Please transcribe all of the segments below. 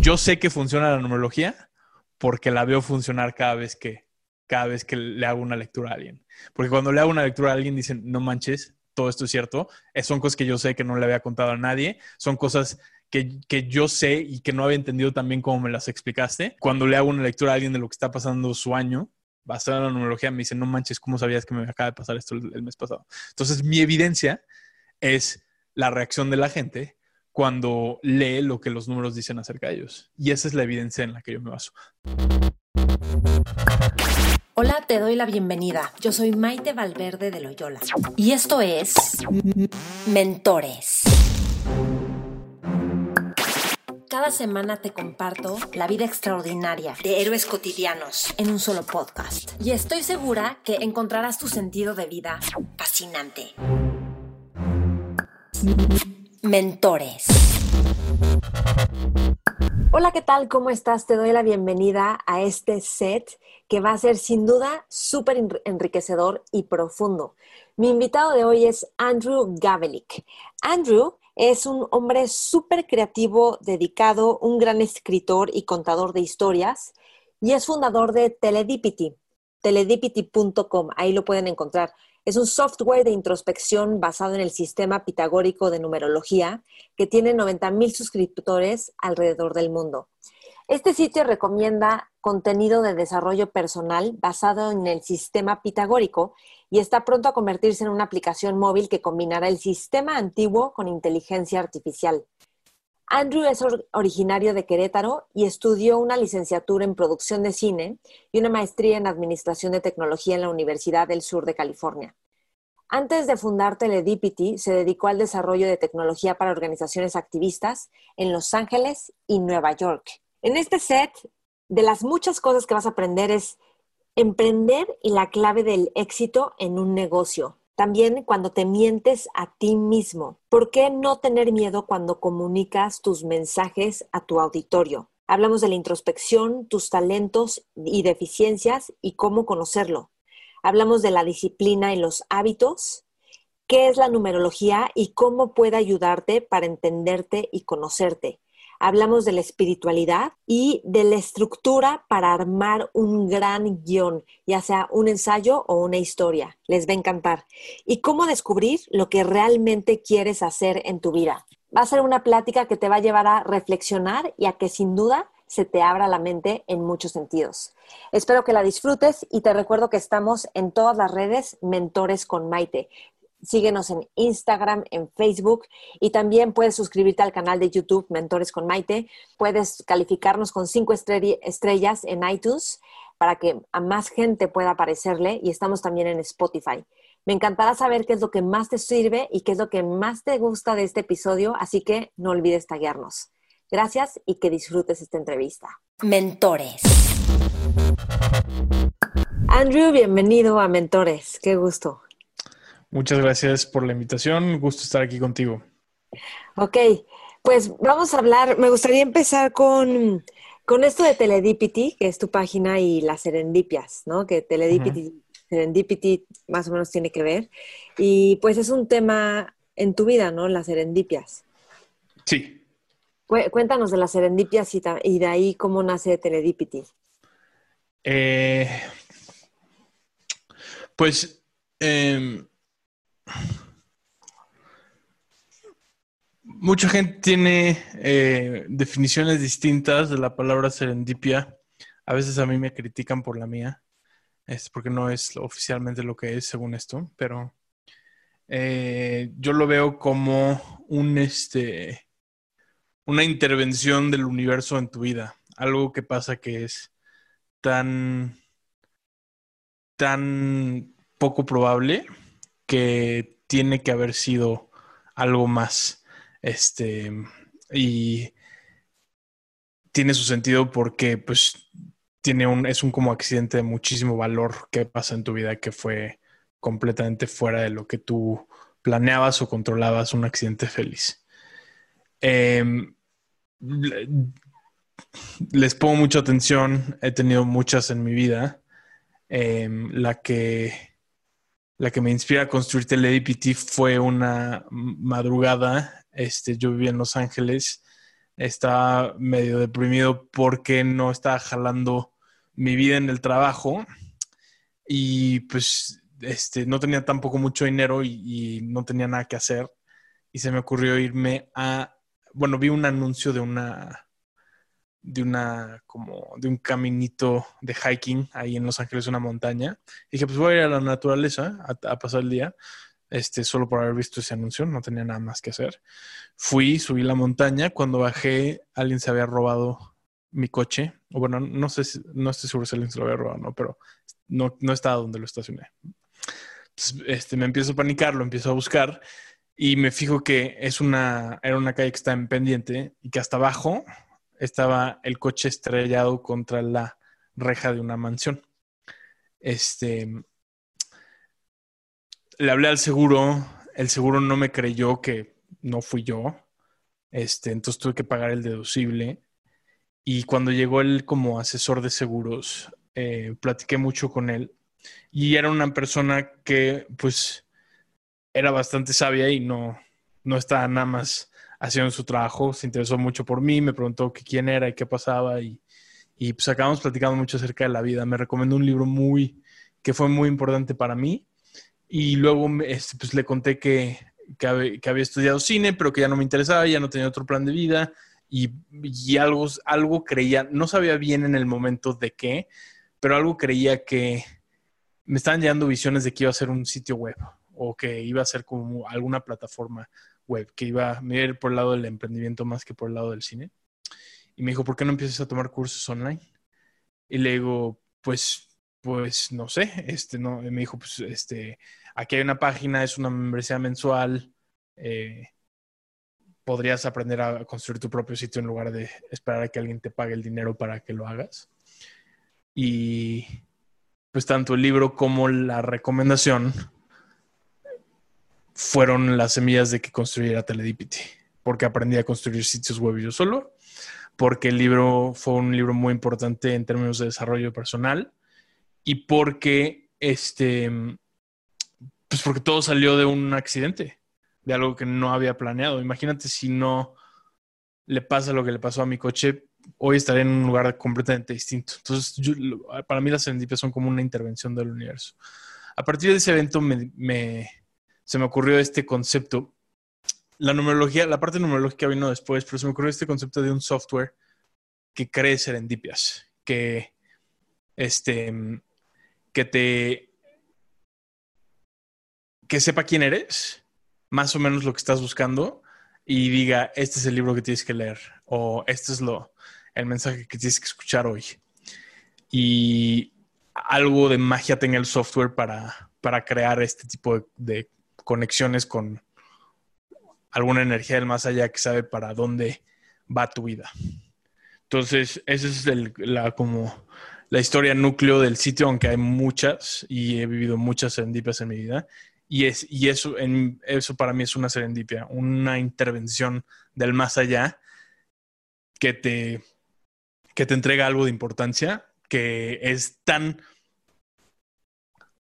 Yo sé que funciona la numerología porque la veo funcionar cada vez que, cada vez que le hago una lectura a alguien. Porque cuando le hago una lectura a alguien dicen, no manches, todo esto es cierto. Eh, son cosas que yo sé que no le había contado a nadie. Son cosas que, que, yo sé y que no había entendido también como me las explicaste. Cuando le hago una lectura a alguien de lo que está pasando su año, basada en la numerología, me dicen, no manches, ¿cómo sabías que me acaba de pasar esto el, el mes pasado? Entonces, mi evidencia es la reacción de la gente cuando lee lo que los números dicen acerca de ellos. Y esa es la evidencia en la que yo me baso. Hola, te doy la bienvenida. Yo soy Maite Valverde de Loyola. Y esto es Mentores. Cada semana te comparto la vida extraordinaria de héroes cotidianos en un solo podcast. Y estoy segura que encontrarás tu sentido de vida fascinante. Mentores. Hola, ¿qué tal? ¿Cómo estás? Te doy la bienvenida a este set que va a ser sin duda súper enriquecedor y profundo. Mi invitado de hoy es Andrew Gavelik. Andrew es un hombre súper creativo, dedicado, un gran escritor y contador de historias y es fundador de Teledipity, teledipity.com, ahí lo pueden encontrar. Es un software de introspección basado en el sistema pitagórico de numerología que tiene 90 mil suscriptores alrededor del mundo. Este sitio recomienda contenido de desarrollo personal basado en el sistema pitagórico y está pronto a convertirse en una aplicación móvil que combinará el sistema antiguo con inteligencia artificial. Andrew es originario de Querétaro y estudió una licenciatura en producción de cine y una maestría en administración de tecnología en la Universidad del Sur de California. Antes de fundar Teledipity, se dedicó al desarrollo de tecnología para organizaciones activistas en Los Ángeles y Nueva York. En este set, de las muchas cosas que vas a aprender es emprender y la clave del éxito en un negocio. También cuando te mientes a ti mismo. ¿Por qué no tener miedo cuando comunicas tus mensajes a tu auditorio? Hablamos de la introspección, tus talentos y deficiencias y cómo conocerlo. Hablamos de la disciplina y los hábitos, qué es la numerología y cómo puede ayudarte para entenderte y conocerte hablamos de la espiritualidad y de la estructura para armar un gran guion, ya sea un ensayo o una historia. Les va a encantar. Y cómo descubrir lo que realmente quieres hacer en tu vida. Va a ser una plática que te va a llevar a reflexionar y a que sin duda se te abra la mente en muchos sentidos. Espero que la disfrutes y te recuerdo que estamos en todas las redes Mentores con Maite síguenos en Instagram, en Facebook y también puedes suscribirte al canal de YouTube Mentores con Maite. Puedes calificarnos con cinco estrellas en iTunes para que a más gente pueda aparecerle y estamos también en Spotify. Me encantará saber qué es lo que más te sirve y qué es lo que más te gusta de este episodio, así que no olvides taguearnos. Gracias y que disfrutes esta entrevista. Mentores. Andrew, bienvenido a Mentores. Qué gusto. Muchas gracias por la invitación. Gusto estar aquí contigo. Ok, pues vamos a hablar. Me gustaría empezar con, esto de Teledipity, que es tu página, y las serendipias, ¿no? Que Teledipity, Serendipity más o menos tiene que ver. Y pues es un tema en tu vida, ¿no? Las serendipias. Sí. Cuéntanos de las serendipias y, y de ahí cómo nace Teledipity. Eh, pues em, Mucha gente tiene eh, definiciones distintas de la palabra serendipia. A veces a mí me critican por la mía, es porque no es oficialmente lo que es según esto, pero eh, yo lo veo como un este una intervención del universo en tu vida, algo que pasa que es tan tan poco probable que tiene que haber sido algo más. Este, y tiene su sentido porque, pues, tiene un, es un como accidente de muchísimo valor que pasa en tu vida que fue completamente fuera de lo que tú planeabas o controlabas, un accidente feliz. Em, les pongo mucha atención, he tenido muchas en mi vida. Em, la que la que me inspira a construir Teledpt fue una madrugada. Este, yo vivía en Los Ángeles, estaba medio deprimido porque no estaba jalando mi vida en el trabajo. Y pues este, no tenía tampoco mucho dinero y, no tenía nada que hacer. Y se me ocurrió irme a, bueno, vi un anuncio de una, de una, como, de un caminito de hiking ahí en Los Ángeles, una montaña. Y dije, pues voy a ir a la naturaleza a pasar el día este, solo por haber visto ese anuncio, no tenía nada más que hacer. Fui, subí la montaña, cuando bajé alguien se había robado mi coche, o bueno, no sé, si, no estoy seguro si alguien se lo había robado, no, pero no, no estaba donde lo estacioné. este, me empiezo a panicar, lo empiezo a buscar y me fijo que es una, era una calle que está en pendiente y que hasta abajo estaba el coche estrellado contra la reja de una mansión. Este, le hablé al seguro, el seguro no me creyó que no fui yo, este, entonces tuve que pagar el deducible. Y cuando llegó él como asesor de seguros, eh, platiqué mucho con él y era una persona que pues era bastante sabia y no, no estaba nada más haciendo su trabajo, se interesó mucho por mí, me preguntó quién era y qué pasaba y, y pues acabamos platicando mucho acerca de la vida. Me recomendó un libro muy, que fue muy importante para mí y luego este, pues, le conté que, que, había estudiado cine, pero que ya no me interesaba, ya no tenía otro plan de vida y, y, algo, algo creía, no sabía bien en el momento de qué, pero algo creía que me estaban llegando visiones de que iba a ser un sitio web o que iba a ser como alguna plataforma que iba a ir por el lado del emprendimiento más que por el lado del cine. Y me dijo, ¿por qué no empiezas a tomar cursos online? Y le digo, pues pues no sé, este no, me dijo, pues este, aquí hay una página, es una membresía mensual, eh, podrías aprender a construir tu propio sitio en lugar de esperar a que alguien te pague el dinero para que lo hagas. Y pues tanto el libro como la recomendación fueron las semillas de que construyera Teledipity, porque aprendí a construir sitios web yo solo, porque el libro fue un libro muy importante en términos de desarrollo personal y porque este pues porque todo salió de un accidente, de algo que no había planeado. Imagínate si no le pasa lo que le pasó a mi coche, hoy estaría en un lugar completamente distinto. Entonces, para mí las serendipias son como una intervención del universo. A partir de ese evento me, se me ocurrió este concepto. La numerología, la parte numerológica vino después, pero se me ocurrió este concepto de un software que cree serendipias, que este, que te que sepa quién eres, más o menos lo que estás buscando y diga, este es el libro que tienes que leer o este es lo el mensaje que tienes que escuchar hoy. Y algo de magia tenga el software para, para crear este tipo de, conexiones con alguna energía del más allá que sabe para dónde va tu vida. Entonces, ese es el, la, como la historia núcleo del sitio, aunque hay muchas y he vivido muchas serendipias en mi vida. Y, es, y eso, en, eso para mí es una serendipia, una intervención del más allá que te, que te entrega algo de importancia que es tan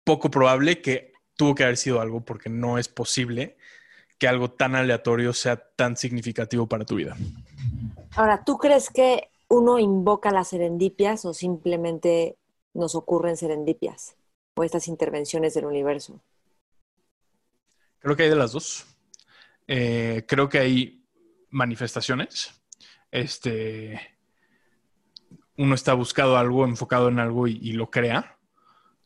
poco probable que tuvo que haber sido algo porque no es posible que algo tan aleatorio sea tan significativo para tu vida. Ahora, ¿tú crees que uno invoca las serendipias o simplemente nos ocurren serendipias o estas intervenciones del universo? Creo que hay de las dos. Eh, creo que hay manifestaciones. Este, uno está buscando algo, enfocado en algo y, lo crea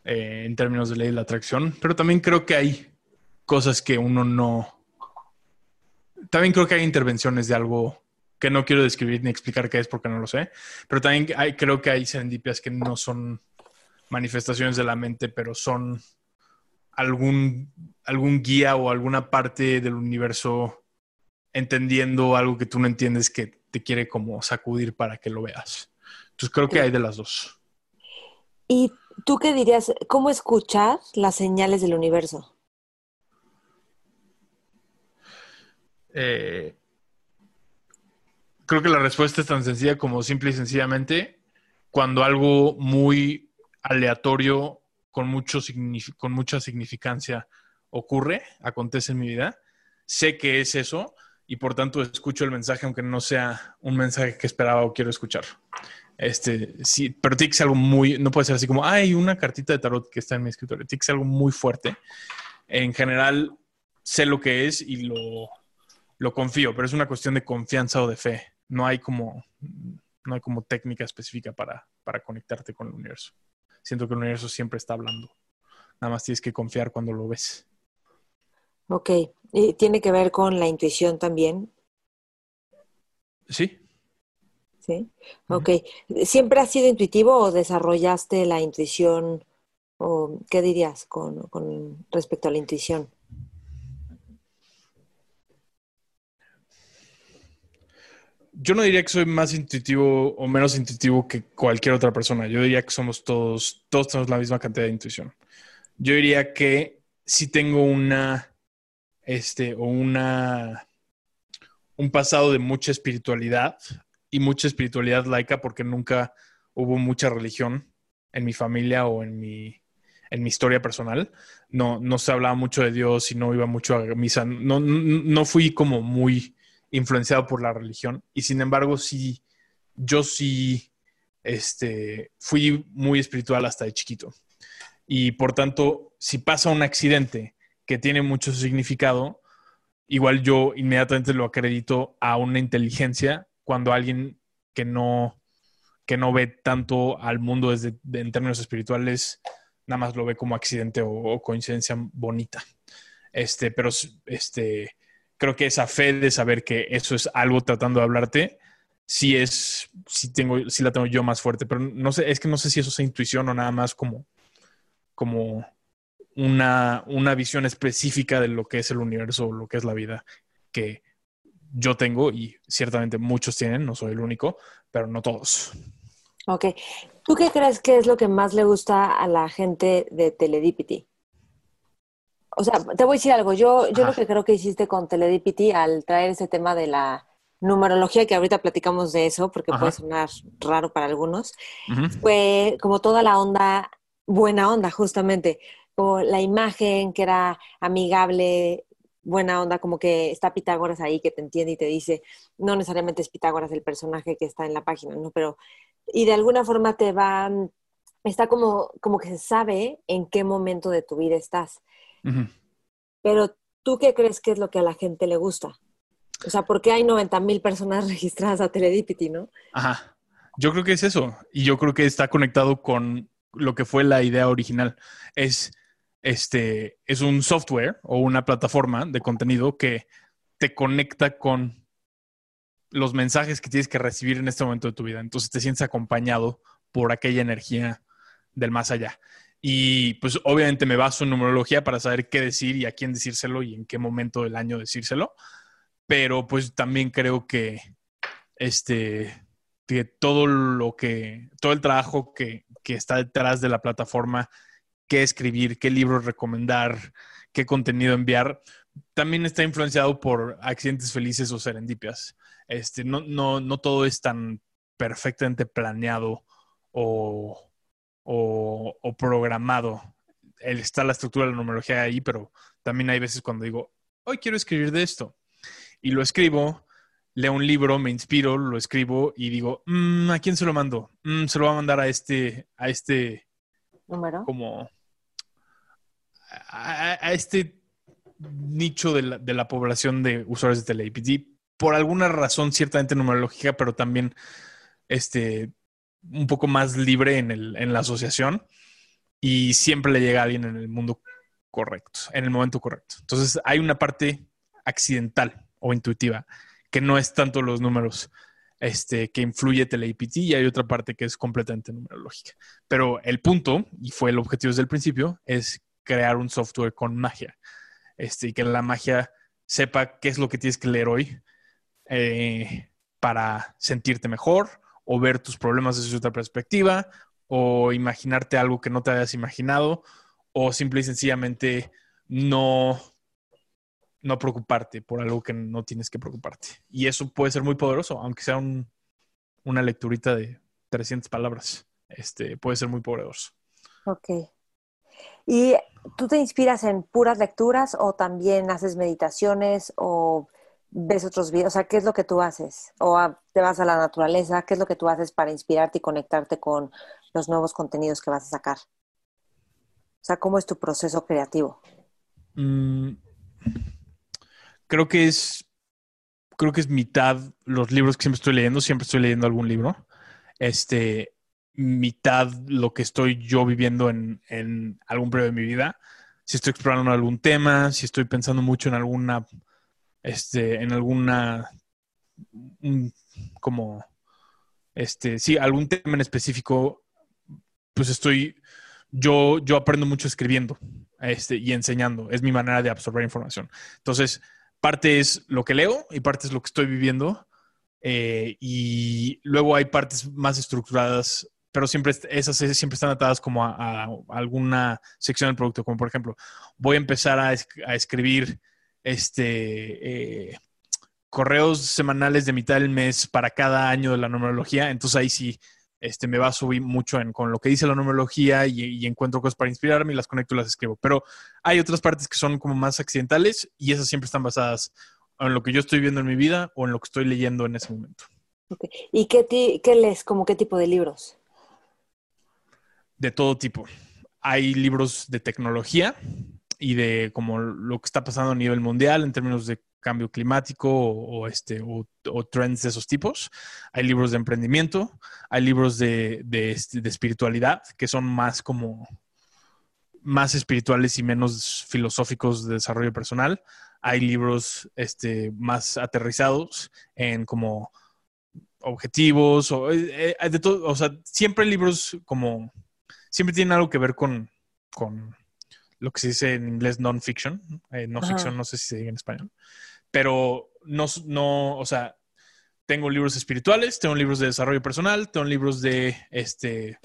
eh, en términos de ley de la atracción, pero también creo que hay cosas que uno no... También creo que hay intervenciones de algo que no quiero describir ni explicar qué es porque no lo sé, pero también hay, creo que hay serendipias que no son manifestaciones de la mente, pero son algún, algún guía o alguna parte del universo entendiendo algo que tú no entiendes que te quiere como sacudir para que lo veas. Entonces creo que hay de las dos. ¿Y tú qué dirías? ¿Cómo escuchar las señales del universo? Eh, creo que la respuesta es tan sencilla como simple y sencillamente cuando algo muy aleatorio con, mucho con mucha significancia ocurre, acontece en mi vida, sé que es eso y por tanto escucho el mensaje aunque no sea un mensaje que esperaba o quiero escuchar. Este, sí, pero tiene que ser algo muy, no puede ser así como, hay una cartita de tarot que está en mi escritorio, tiene que ser algo muy fuerte. En general, sé lo que es y lo, lo confío, pero es una cuestión de confianza o de fe. No hay como, no hay como técnica específica para, para conectarte con el universo. Siento que el universo siempre está hablando. Nada más tienes que confiar cuando lo ves. Ok, ¿Y tiene que ver con la intuición también. Sí. Sí. Ok. ¿Siempre has sido intuitivo o desarrollaste la intuición? ¿O qué dirías con, con respecto a la intuición? Yo no diría que soy más intuitivo o menos intuitivo que cualquier otra persona. Yo diría que somos todos, todos tenemos la misma cantidad de intuición. Yo diría que si tengo una este, o una, un pasado de mucha espiritualidad y mucha espiritualidad laica porque nunca hubo mucha religión en mi familia o en mi, en mi historia personal. No, no se hablaba mucho de Dios y no iba mucho a misa. No, no, fui como muy influenciado por la religión y sin embargo sí, yo sí este, fui muy espiritual hasta de chiquito. Y por tanto, si pasa un accidente que tiene mucho significado, igual yo inmediatamente lo acredito a una inteligencia cuando alguien que no, que no ve tanto al mundo desde, en términos espirituales, nada más lo ve como accidente o, coincidencia bonita. Este, pero este, creo que esa fe de saber que eso es algo tratando de hablarte, sí es, sí tengo, sí la tengo yo más fuerte, pero no sé, es que no sé si eso es intuición o nada más como, como una, una visión específica de lo que es el universo o lo que es la vida que yo tengo y ciertamente muchos tienen, no soy el único, pero no todos. Ok. ¿Tú qué crees que es lo que más le gusta a la gente de Teledipity? O sea, te voy a decir algo. Yo, yo lo que creo que hiciste con Teledipity al traer ese tema de la numerología, que ahorita platicamos de eso, porque puede sonar raro para algunos, fue como toda la onda, buena onda, justamente o la imagen que era amigable, buena onda, como que está Pitágoras ahí que te entiende y te dice, no necesariamente es Pitágoras el personaje que está en la página, ¿no? Pero, y de alguna forma te va, está como, como que se sabe en qué momento de tu vida estás. Pero, ¿tú qué crees que es lo que a la gente le gusta? O sea, ¿por qué hay 90 mil personas registradas a Teledipity, no? Ajá. Yo creo que es eso. Y yo creo que está conectado con lo que fue la idea original. Es este, es un software o una plataforma de contenido que te conecta con los mensajes que tienes que recibir en este momento de tu vida. Entonces te sientes acompañado por aquella energía del más allá. Y pues obviamente me baso en numerología para saber qué decir y a quién decírselo y en qué momento del año decírselo. Pero pues también creo que este que todo lo que, todo el trabajo que, que está detrás de la plataforma qué escribir, qué libros recomendar, qué contenido enviar, también está influenciado por accidentes felices o serendipias. Este, no, no, no todo es tan perfectamente planeado o, o, programado. Está la estructura de la numerología ahí, pero también hay veces cuando digo, hoy quiero escribir de esto. Y lo escribo, leo un libro, me inspiro, lo escribo y digo, mm, ¿a quién se lo mando? Mm, se lo va a mandar a este, a este número. Como a, este nicho de la, población de usuarios de TeleAPT por alguna razón ciertamente numerológica, pero también este, un poco más libre en, el, en la asociación y siempre le llega a alguien en el mundo correcto, en el momento correcto. Entonces hay una parte accidental o intuitiva que no es tanto los números este, que influye TeleAPT y hay otra parte que es completamente numerológica. Pero el punto, y fue el objetivo desde el principio, es crear un software con magia. Este, y que la magia sepa qué es lo que tienes que leer hoy eh, para sentirte mejor o ver tus problemas desde otra perspectiva o imaginarte algo que no te hayas imaginado o simple y sencillamente no, no preocuparte por algo que no tienes que preocuparte. Y eso puede ser muy poderoso, aunque sea una lecturita de 300 palabras. Este, puede ser muy poderoso. Ok. ¿Y tú te inspiras en puras lecturas o también haces meditaciones o ves otros videos? O sea, ¿qué es lo que tú haces? ¿O te vas a la naturaleza? ¿Qué es lo que tú haces para inspirarte y conectarte con los nuevos contenidos que vas a sacar? O sea, ¿cómo es tu proceso creativo? Mm, creo que es creo que es mitad los libros que siempre estoy leyendo, siempre estoy leyendo algún libro. Este, mitad lo que estoy yo viviendo en, en algún periodo de mi vida. Si estoy explorando algún tema, si estoy pensando mucho en alguna, este, en alguna, como, este, sí, algún tema en específico, pues estoy, yo, yo aprendo mucho escribiendo este, y enseñando. Es mi manera de absorber información. Entonces, parte es lo que leo y parte es lo que estoy viviendo. Eh, y luego hay partes más estructuradas, pero siempre esas siempre están atadas como a, alguna sección del producto, como por ejemplo, voy a empezar a, escribir este eh, correos semanales de mitad del mes para cada año de la numerología, entonces ahí sí este, me va a subir mucho con lo que dice la numerología y, encuentro cosas para inspirarme y las conecto y las escribo. Pero hay otras partes que son como más accidentales y esas siempre están basadas en lo que yo estoy viendo en mi vida o en lo que estoy leyendo en ese momento. ¿Y qué, qué lees? ¿Como qué tipo de libros? De todo tipo. Hay libros de tecnología y de como lo que está pasando a nivel mundial en términos de cambio climático o, este, o, trends de esos tipos. Hay libros de emprendimiento, hay libros de, este, de, espiritualidad que son más como más espirituales y menos filosóficos de desarrollo personal. Hay libros este, más aterrizados en como objetivos o eh, eh, de todo, o sea, siempre libros como siempre tienen algo que ver con, con lo que se dice en inglés non-fiction, eh, no ficción, no sé si se dice en español, pero no, no, o sea, tengo libros espirituales, tengo libros de desarrollo personal, tengo libros de este,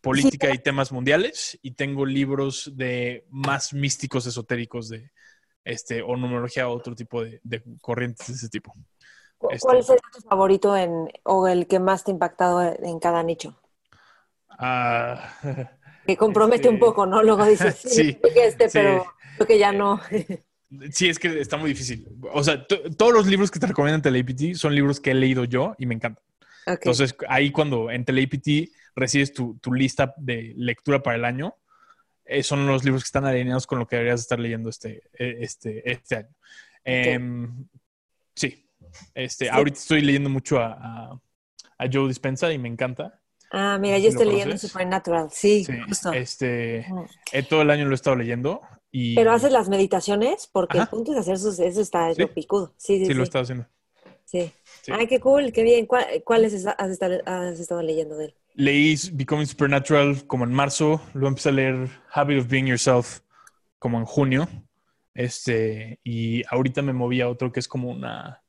política y temas mundiales y tengo libros de más místicos esotéricos de este o numerología o otro tipo de, corrientes de ese tipo. ¿Cuál es este tu favorito en, o el que más te ha impactado en cada nicho? Ah, que compromete un este, poco, ¿no? Luego dices, sí, que este, pero creo que ya no. Sí, es que está muy difícil. O sea, todos los libros que te recomiendan TeleAPT son libros que he leído yo y me encantan. Entonces, ahí cuando en TeleAPT recibes tu, lista de lectura para el año, eh, son los libros que están alineados con lo que deberías estar leyendo este, e, este, este año. Em, sí. Este, Ahorita estoy leyendo mucho a, a, Joe Dispensa y me encanta. Ah, mira, yo estoy leyendo Supernatural. Sí, sí justo. Este, eh, todo el año lo he estado leyendo pero haces las meditaciones porque el punto es hacer eso, eso está ¿Sí? lo picudo. Sí, sí, sí, lo he estado haciendo. Sí. Ay, qué cool, qué bien. ¿Cuáles has, estado, leyendo de él? Leí Becoming Supernatural como en marzo, luego empecé a leer Habit of Being Yourself como en junio. Este, y ahorita me moví a otro que es como una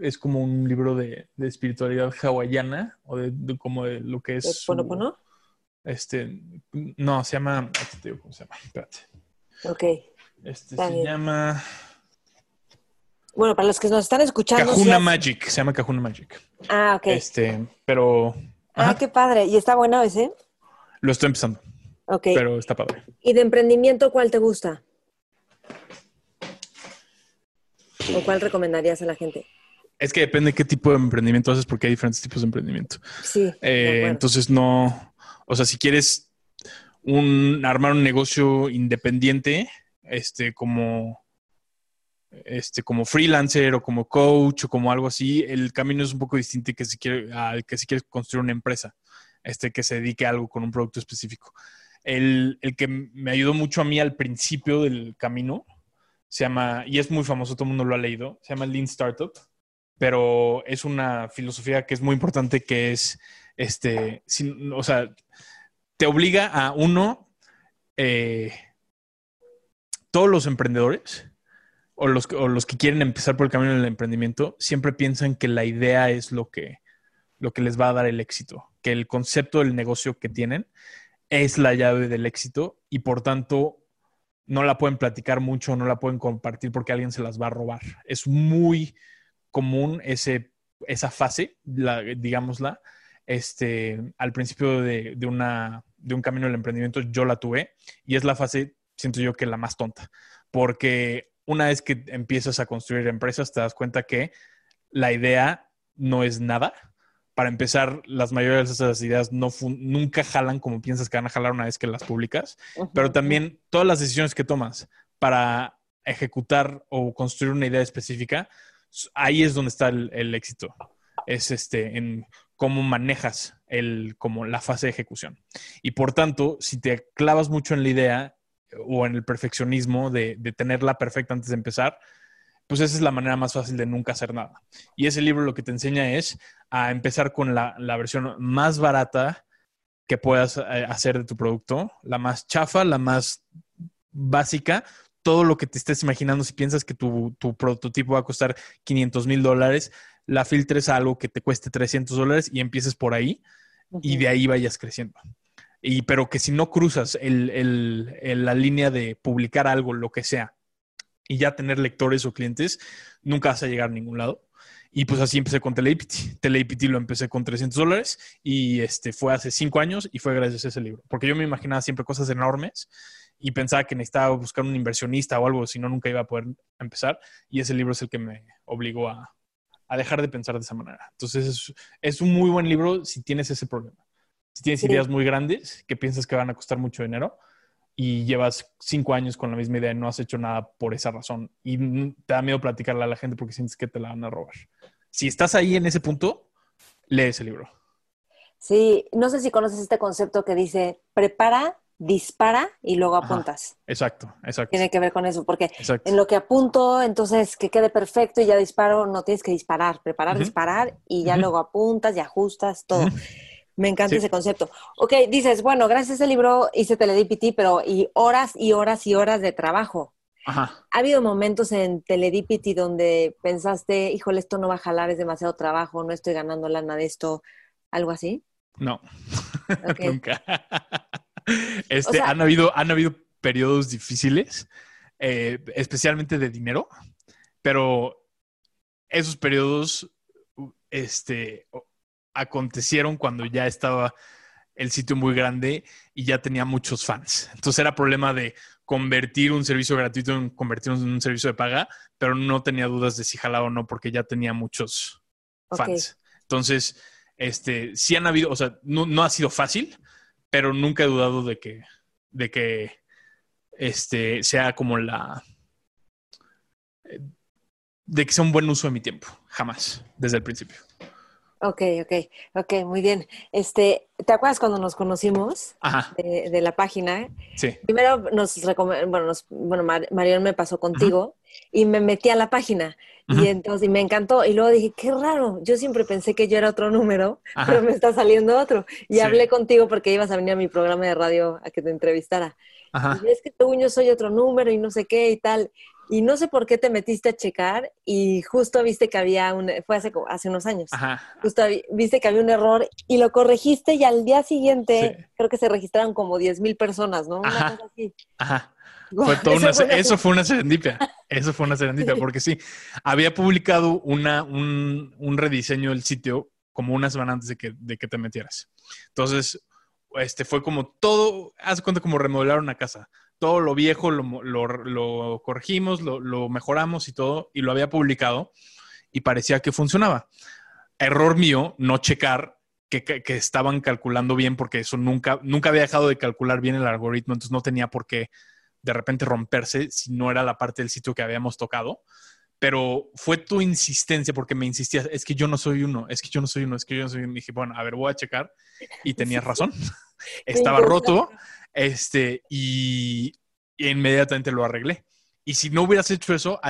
es como un libro de, de espiritualidad hawaiana o de, como de lo que es. ¿Ponopono? Este, no, se llama. ¿Cómo se llama? Espérate. Ok. Este se llama. Bueno, para los que nos están escuchando. Kahuna Magic, se llama Kahuna Magic. Ah, ok. Este, pero. Ah, qué padre. ¿Y está bueno ese? Lo estoy empezando. Ok. Pero está padre. ¿Y de emprendimiento cuál te gusta? ¿O cuál recomendarías a la gente? Es que depende de qué tipo de emprendimiento haces, porque hay diferentes tipos de emprendimiento. Sí. Eh, entonces no. O sea, si quieres un, armar un negocio independiente, este, como, este, como freelancer o como coach o como algo así, el camino es un poco distinto que si quiere, al que si quieres construir una empresa, este, que se dedique a algo con un producto específico. El, el, que me ayudó mucho a mí al principio del camino se llama, y es muy famoso, todo el mundo lo ha leído, se llama Lean Startup, pero es una filosofía que es muy importante, que es, este, o sea, te obliga a uno, eh, todos los emprendedores o los, los, que quieren empezar por el camino del emprendimiento siempre piensan que la idea es lo que, lo que les va a dar el éxito, que el concepto del negocio que tienen es la llave del éxito y por tanto no la pueden platicar mucho, no la pueden compartir porque alguien se las va a robar. Es muy común ese, esa fase, la, digámosla, este, al principio de, una, de un camino del emprendimiento yo la tuve y es la fase, siento yo, que la más tonta, porque una vez que empiezas a construir empresas, te das cuenta que la idea no es nada. Para empezar, las mayores de esas ideas no nunca jalan como piensas que van a jalar una vez que las publicas, pero también todas las decisiones que tomas para ejecutar o construir una idea específica, ahí es donde está el, éxito. Es este, en cómo manejas el, como la fase de ejecución. Y por tanto, si te clavas mucho en la idea o en el perfeccionismo de, de tenerla perfecta antes de empezar, pues esa es la manera más fácil de nunca hacer nada. Y ese libro lo que te enseña es a empezar con la, la versión más barata que puedas eh, hacer de tu producto, la más chafa, la más básica, todo lo que te estés imaginando, si piensas que tu, tu prototipo va a costar 500 mil dólares, la filtres a algo que te cueste 300 dólares y empieces por ahí y de ahí vayas creciendo. Y, pero que si no cruzas el, el, la línea de publicar algo, lo que sea, y ya tener lectores o clientes, nunca vas a llegar a ningún lado. Y pues así empecé con Teleipity. Teleipity lo empecé con 300 dólares y este fue hace cinco años y fue gracias a ese libro. Porque yo me imaginaba siempre cosas enormes y pensaba que necesitaba buscar un inversionista o algo, si no, nunca iba a poder empezar. Y ese libro es el que me obligó a, a dejar de pensar de esa manera. Entonces, es, es, un muy buen libro si tienes ese problema. Si tienes ideas muy grandes que piensas que van a costar mucho dinero y llevas cinco años con la misma idea y no has hecho nada por esa razón y te da miedo platicarle a la gente porque sientes que te la van a robar. Si estás ahí en ese punto, lee ese libro. Sí, no sé si conoces este concepto que dice prepara dispara y luego apuntas. exacto, exacto. Tiene que ver con eso, porque en lo que apunto, entonces que quede perfecto y ya disparo, no tienes que disparar, preparar, disparar y ya luego apuntas y ajustas todo. Me encanta ese concepto. Ok, dices, bueno, gracias a ese libro hice Teledipity, pero y horas y horas y horas de trabajo. Ajá. ¿Ha habido momentos en Teledipity donde pensaste, híjole, esto no va a jalar, es demasiado trabajo, no estoy ganando lana de esto, algo así? No, nunca. Este, han, habido, han habido periodos difíciles, eh, especialmente de dinero, pero esos periodos este, acontecieron cuando ya estaba el sitio muy grande y ya tenía muchos fans. Entonces era problema de convertir un servicio gratuito en convertirlo en un servicio de paga, pero no tenía dudas de si jalaba o no porque ya tenía muchos fans. Entonces, este, sí han habido, o sea, no, no ha sido fácil, pero nunca he dudado de que, de que este, sea como la... de que sea un buen uso de mi tiempo, jamás, desde el principio. Ok, ok, ok, muy bien. Este, ¿te acuerdas cuando nos conocimos De, la página? Sí. Primero nos bueno, nos, bueno Marion me pasó contigo y me metí a la página y entonces y me encantó y luego dije, qué raro, yo siempre pensé que yo era otro número, pero me está saliendo otro. Y hablé contigo porque ibas a venir a mi programa de radio a que te entrevistara. Y es que según yo soy otro número y no sé qué y tal. Y no sé por qué te metiste a checar y justo viste que había un, fue hace, hace unos años, justo viste que había un error y lo corregiste y al día siguiente creo que se registraron como 10 mil personas, ¿no? Una cosa así. Ajá. eso, fue una serendipia. Eso fue una serendipia, porque sí, había publicado una, un, un, rediseño del sitio como una semana antes de que, de que te metieras. Entonces, este fue como todo, haz cuenta como remodelar una casa todo lo viejo lo, corregimos, lo, mejoramos y todo, y lo había publicado y parecía que funcionaba. Error mío, no checar que, estaban calculando bien, porque eso nunca, nunca había dejado de calcular bien el algoritmo, entonces no tenía por qué de repente romperse si no era la parte del sitio que habíamos tocado. Pero fue tu insistencia, porque me insistías, es que yo no soy uno, es que yo no soy uno, es que yo no soy uno. Y dije, bueno, a ver, voy a checar. Y tenías razón. Estaba roto este, y, inmediatamente lo arreglé. Y si no hubieras hecho eso,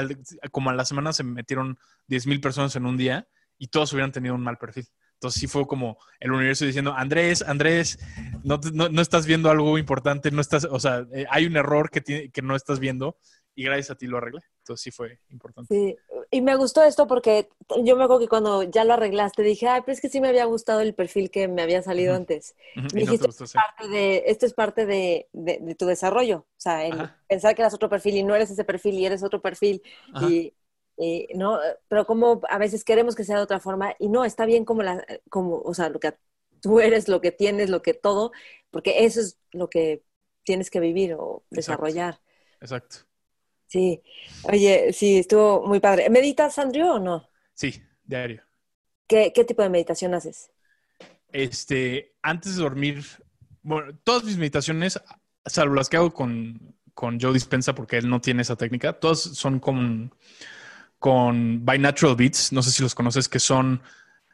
como a la semana se metieron 10 mil personas en un día y todos hubieran tenido un mal perfil. Entonces sí fue como el universo diciendo, Andrés, Andrés, no, no, estás viendo algo importante, no estás, o sea, eh, hay un error que, que no estás viendo y gracias a ti lo arreglé. Entonces sí fue importante. Sí, y me gustó esto porque yo me acuerdo que cuando ya lo arreglaste dije, ay, pero es que sí me había gustado el perfil que me había salido antes. Me dijiste, esto, es parte de, esto es parte de, de, tu desarrollo. O sea, el pensar que eras otro perfil y no eres ese perfil y eres otro perfil. Y, no, pero como a veces queremos que sea de otra forma y no, está bien como la, como, o sea, lo que tú eres, lo que tienes, lo que todo, porque eso es lo que tienes que vivir o desarrollar. Exacto. Sí. Oye, sí, estuvo muy padre. ¿Meditas, Andrew, o no? Sí, diario. ¿Qué, qué tipo de meditación haces? Este, antes de dormir, bueno, todas mis meditaciones, salvo las que hago con, con Joe Dispensa, porque él no tiene esa técnica, todas son con, con Binatural Beats, no sé si los conoces, que son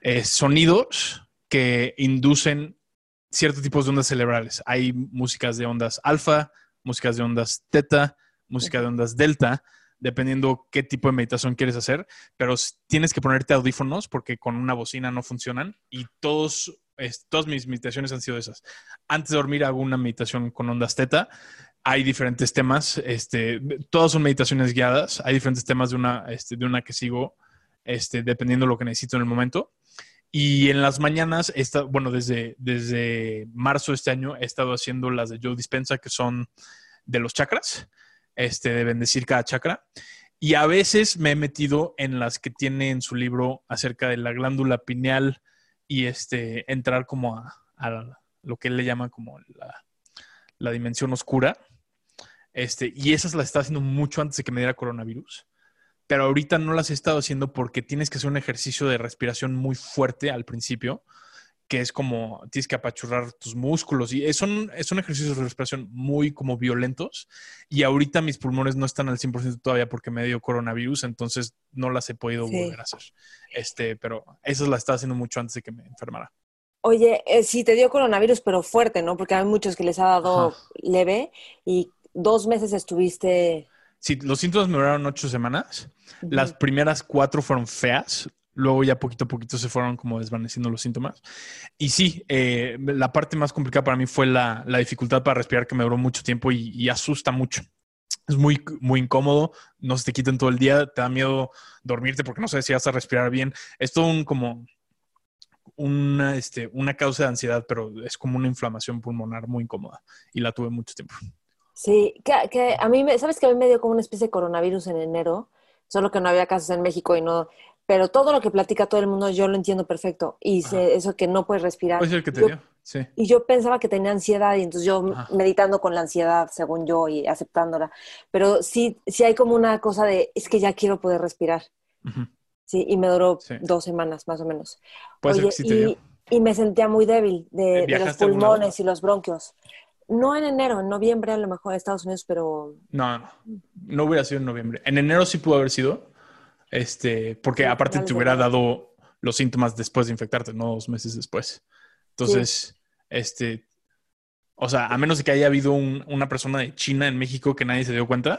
eh, sonidos que inducen ciertos tipos de ondas cerebrales. Hay músicas de ondas alfa, músicas de ondas teta, música de ondas delta, dependiendo qué tipo de meditación quieres hacer, pero tienes que ponerte audífonos porque con una bocina no funcionan y todos, todas mis meditaciones han sido esas. Antes de dormir hago una meditación con ondas teta. Hay diferentes temas, este, todas son meditaciones guiadas. Hay diferentes temas de una, este, de una que sigo, este, dependiendo de lo que necesito en el momento. Y en las mañanas, está, bueno, desde, desde marzo de este año he estado haciendo las de Joe Dispensa, que son de los chakras este, de bendecir cada chakra. Y a veces me he metido en las que tiene en su libro acerca de la glándula pineal y este, entrar como a, lo que él le llama como la, dimensión oscura. Este, y esas las estaba haciendo mucho antes de que me diera coronavirus. Pero ahorita no las he estado haciendo porque tienes que hacer un ejercicio de respiración muy fuerte al principio que es como tienes que apachurrar tus músculos y son, son ejercicios de respiración muy como violentos y ahorita mis pulmones no están al 100% todavía porque me dio coronavirus, entonces no las he podido volver a hacer. Este, pero esas las estaba haciendo mucho antes de que me enfermara. Oye, eh, sí te dio coronavirus, pero fuerte, ¿no? Porque hay muchos que les ha dado leve y dos meses estuviste... Sí, los síntomas me duraron ocho semanas. Las primeras cuatro fueron feas. Luego ya poquito a poquito se fueron como desvaneciendo los síntomas. Y sí, eh, la parte más complicada para mí fue la, dificultad para respirar que me duró mucho tiempo y, asusta mucho. Es muy, muy incómodo, no se te quiten todo el día, te da miedo dormirte porque no sabes si vas a respirar bien. Es todo un como una, este, una causa de ansiedad, pero es como una inflamación pulmonar muy incómoda y la tuve mucho tiempo. Sí, que, que a mí, me, ¿sabes que a mí me dio como una especie de coronavirus en enero? Solo que no había casos en México y no, pero todo lo que platica todo el mundo yo lo entiendo perfecto. Y eso que no puedes respirar. Puede ser que te dio, sí. Y yo pensaba que tenía ansiedad y entonces yo meditando con la ansiedad, según yo, y aceptándola. Pero sí, sí hay como una cosa de, es que ya quiero poder respirar. Sí, y me duró dos semanas más o menos. Puede ser que sí te dio. Y me sentía muy débil de, los pulmones y los bronquios. No en enero, en noviembre a lo mejor en Estados Unidos, pero... No, no, no hubiera sido en noviembre. En enero sí pudo haber sido, este, porque aparte te hubiera dado los síntomas después de infectarte, no dos meses después. Entonces, este, o sea, a menos de que haya habido una persona de China en México que nadie se dio cuenta,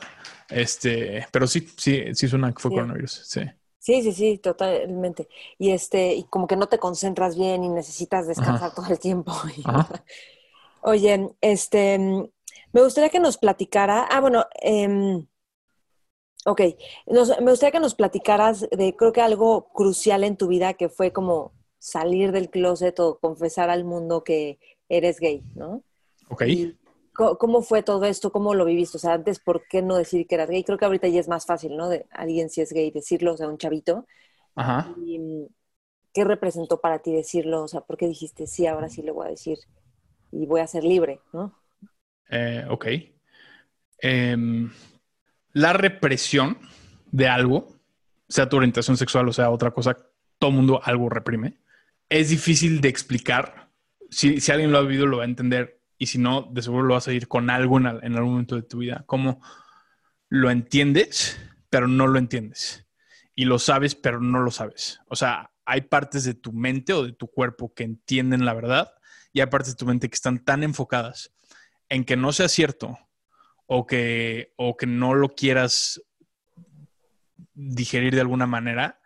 este, pero sí, sí, sí suena que fue coronavirus, sí. Sí, sí, sí, totalmente. Y este, y como que no te concentras bien y necesitas descansar todo el tiempo. Oye, este, me gustaría que nos platicara, ah, bueno, eh, Ok, me gustaría que nos platicaras de, creo que algo crucial en tu vida que fue como salir del closet o confesar al mundo que eres gay, ¿no? Ok. ¿Cómo fue todo esto? ¿Cómo lo viviste? O sea, antes, ¿por qué no decir que eras gay? Creo que ahorita ya es más fácil, ¿no? De alguien si es gay decirlo, o sea, un chavito. Ajá. ¿Qué representó para ti decirlo? O sea, ¿por qué dijiste, sí, ahora sí le voy a decir y voy a ser libre, ¿no? Eh, ok. Eh, la represión de algo, sea tu orientación sexual o sea otra cosa, todo mundo algo reprime. Es difícil de explicar. Si, alguien lo ha vivido, lo va a entender. Y si no, de seguro lo vas a ir con algo en, algún momento de tu vida. Como lo entiendes, pero no lo entiendes. Y lo sabes, pero no lo sabes. O sea, hay partes de tu mente o de tu cuerpo que entienden la verdad y hay partes de tu mente que están tan enfocadas en que no sea cierto o que, o que no lo quieras digerir de alguna manera,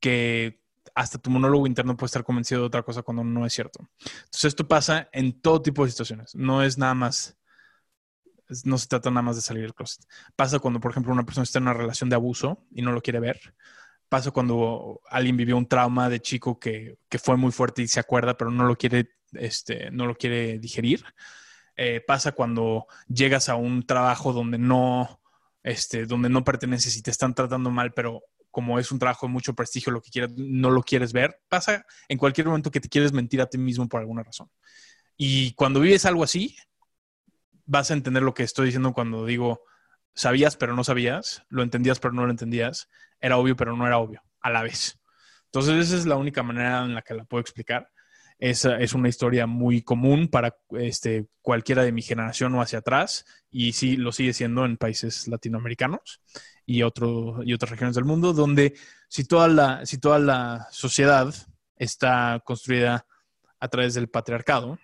que hasta tu monólogo interno puede estar convencido de otra cosa cuando no es cierto. Entonces esto pasa en todo tipo de situaciones. No es nada más, no se trata nada más de salir del closet. Pasa cuando, por ejemplo, una persona está en una relación de abuso y no lo quiere ver. Pasa cuando alguien vivió un trauma de chico que, que fue muy fuerte y se acuerda, pero no lo quiere, este, no lo quiere digerir. Eh, pasa cuando llegas a un trabajo donde no, este, donde no perteneces y te están tratando mal, pero como es un trabajo de mucho prestigio, lo que quieras, no lo quieres ver. Pasa en cualquier momento que te quieres mentir a ti mismo por alguna razón. Y cuando vives algo así, vas a entender lo que estoy diciendo cuando digo, sabías pero no sabías, lo entendías pero no lo entendías, era obvio pero no era obvio, a la vez. Entonces esa es la única manera en la que la puedo explicar. Esa es una historia muy común para este, cualquiera de mi generación o hacia atrás, y sí lo sigue siendo en países latinoamericanos y, otro, y otras regiones del mundo, donde si toda, la, si toda la sociedad está construida a través del patriarcado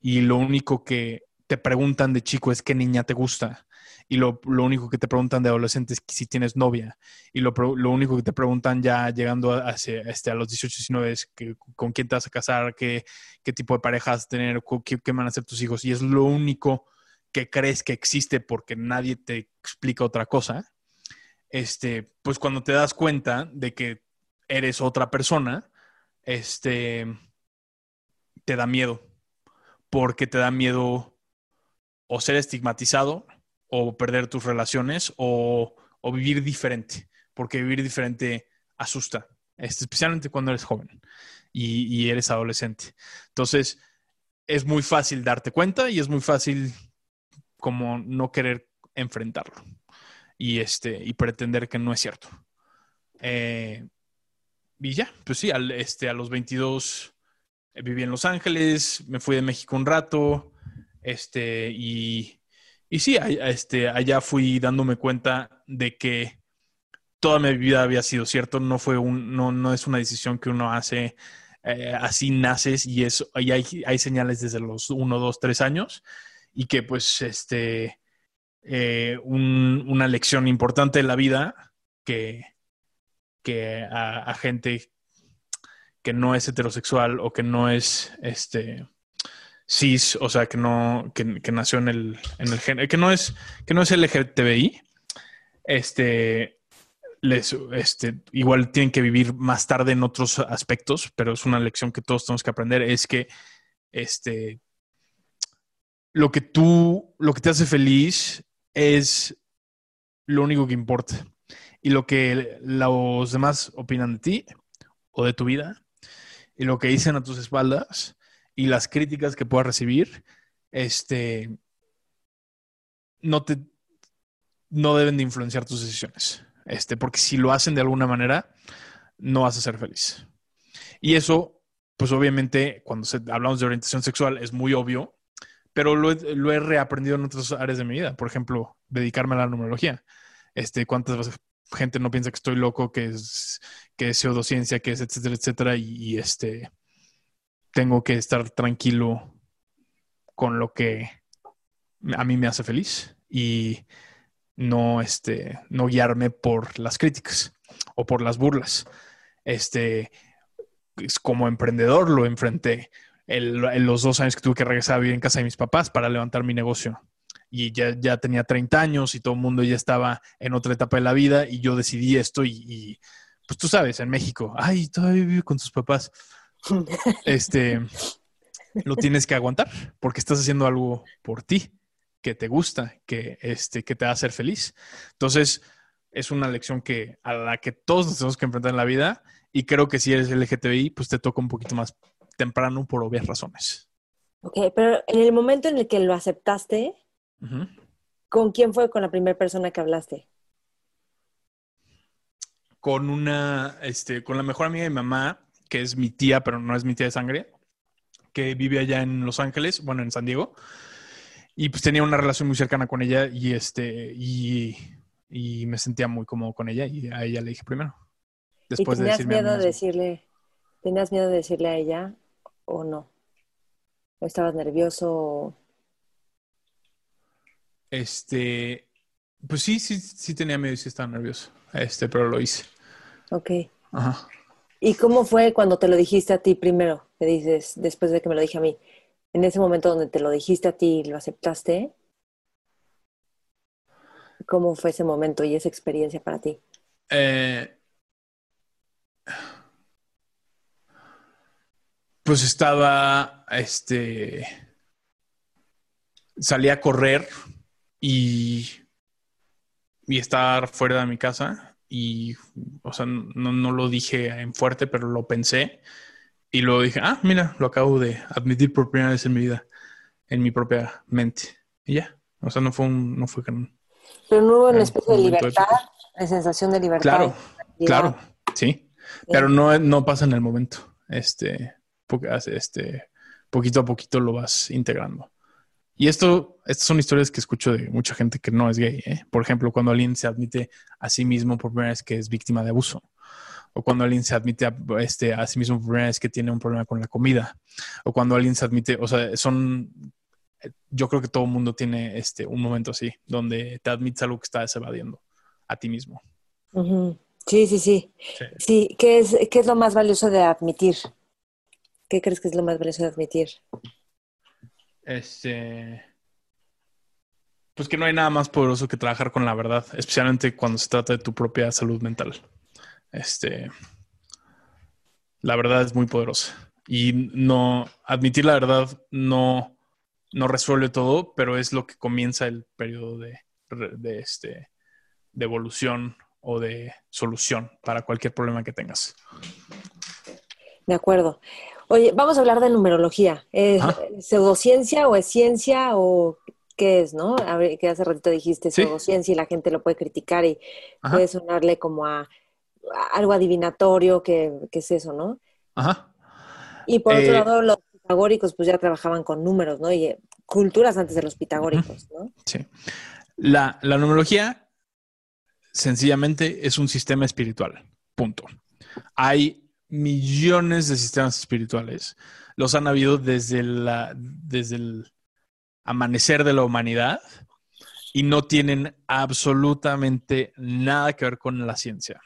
y lo único que te preguntan de chico es qué niña te gusta y lo, único que te preguntan de adolescente es si tienes novia y lo, único que te preguntan ya llegando a, este, a los 18, 19 es que, con quién te vas a casar, qué, qué tipo de parejas vas a tener, qué, qué van a ser tus hijos y es lo único que crees que existe porque nadie te explica otra cosa, este, pues cuando te das cuenta de que eres otra persona, este, te da miedo, porque te da miedo o ser estigmatizado o perder tus relaciones o, vivir diferente, porque vivir diferente asusta, especialmente cuando eres joven y, y, eres adolescente. Entonces, es muy fácil darte cuenta y es muy fácil como no querer enfrentarlo y, este, y pretender que no es cierto. Eh, y ya, pues sí, al, este, a los 22 eh, viví en Los Ángeles, me fui de México un rato, este, y, y sí, este, allá fui dándome cuenta de que toda mi vida había sido cierto, no fue un, no, no es una decisión que uno hace, eh, así naces y, eso, y hay, hay señales desde los 1, 2, 3 años y que pues este, eh, una lección importante de la vida que, que a, gente que no es heterosexual o que no es este cis, o sea, que no, que, nació en el, en el género, que no es, que no es LGTBI, este, les, este, igual tienen que vivir más tarde en otros aspectos, pero es una lección que todos tenemos que aprender, es que, este, lo que tú, lo que te hace feliz es lo único que importa. Y lo que los demás opinan de ti o de tu vida y lo que dicen a tus espaldas y las críticas que puedas recibir, este, no te, no deben de influenciar tus decisiones. Este, porque si lo hacen de alguna manera, no vas a ser feliz. Y eso, pues obviamente, cuando hablamos de orientación sexual, es muy obvio, pero lo he, reaprendido en otras áreas de mi vida. Por ejemplo, dedicarme a la numerología. Este, ¿Cuántas veces gente no piensa que estoy loco, que es, que es pseudociencia, que es etcétera, etcétera? Y, este, tengo que estar tranquilo con lo que a mí me hace feliz y no, este, no guiarme por las críticas o por las burlas. Este, como emprendedor lo enfrenté en los dos años que tuve que regresar a vivir en casa de mis papás para levantar mi negocio. Y ya, ya tenía 30 años y todo el mundo ya estaba en otra etapa de la vida y yo decidí esto y, pues tú sabes, en México, ay, todavía vivo con tus papás. Este, lo tienes que aguantar porque estás haciendo algo por ti que te gusta, que, este, que te va a hacer feliz. Entonces, es una lección que, a la que todos nos tenemos que enfrentar en la vida y creo que si eres LGTBI, pues te toca un poquito más temprano por obvias razones. Ok, pero en el momento en el que lo aceptaste, ¿con quién fue con la primera persona que hablaste? Con una, este, con la mejor amiga de mi mamá, que es mi tía, pero no es mi tía de sangre, que vive allá en Los Ángeles, bueno, en San Diego. Y pues tenía una relación muy cercana con ella y este, y, me sentía muy cómodo con ella y a ella le dije primero. Después ¿Y tenías miedo de decirle, tenías miedo de decirle a ella, o no? ¿O estabas nervioso? Este, pues sí, sí, sí tenía miedo y sí estaba nervioso. Este, pero lo hice. Ok. Ajá. ¿Y cómo fue cuando te lo dijiste a ti primero? Te dices, después de que me lo dije a mí. En ese momento donde te lo dijiste a ti y lo aceptaste, ¿cómo fue ese momento y esa experiencia para ti? Eh, Pues estaba, este, salí a correr y, y estar fuera de mi casa y, o sea, no, lo dije en fuerte, pero lo pensé y luego dije, ah, mira, lo acabo de admitir por primera vez en mi vida, en mi propia mente. Y ya, o sea, no fue un, no fue Pero no hubo una especie de libertad, de sensación de libertad. Claro, de. Claro, sí. Pero no, no pasa en el momento. Este, este, poquito a poquito lo vas integrando. Y esto, estas son historias que escucho de mucha gente que no es gay. ¿eh? Por ejemplo, cuando alguien se admite a sí mismo por primera vez que es víctima de abuso. O cuando alguien se admite a, este, a sí mismo por primera vez que tiene un problema con la comida. O cuando alguien se admite, o sea, son... Yo creo que todo el mundo tiene este, un momento así, donde te admites algo que estás evadiendo a ti mismo. Sí, sí, sí. Sí. Sí, ¿qué es, qué es lo más valioso de admitir? ¿Qué crees que es lo más valioso de admitir? Este. Pues que no hay nada más poderoso que trabajar con la verdad, especialmente cuando se trata de tu propia salud mental. Este. La verdad es muy poderosa. Y no. Admitir la verdad no, no resuelve todo, pero es lo que comienza el periodo de, de, este, de evolución o de solución para cualquier problema que tengas. De acuerdo. Oye, vamos a hablar de numerología. ¿Es Ajá. pseudociencia o es ciencia o qué es, no? A ver, que hace ratito dijiste Sí. pseudociencia y la gente lo puede criticar y Ajá. puede sonarle como a, a algo adivinatorio, que, que es eso, ¿no? Ajá. Y por otro Eh, lado, los pitagóricos pues ya trabajaban con números, ¿no? Y eh, culturas antes de los pitagóricos, ¿no? Sí. La, la numerología sencillamente es un sistema espiritual. Punto. Hay millones de sistemas espirituales. Los han habido desde, la, desde el amanecer de la humanidad y no tienen absolutamente nada que ver con la ciencia.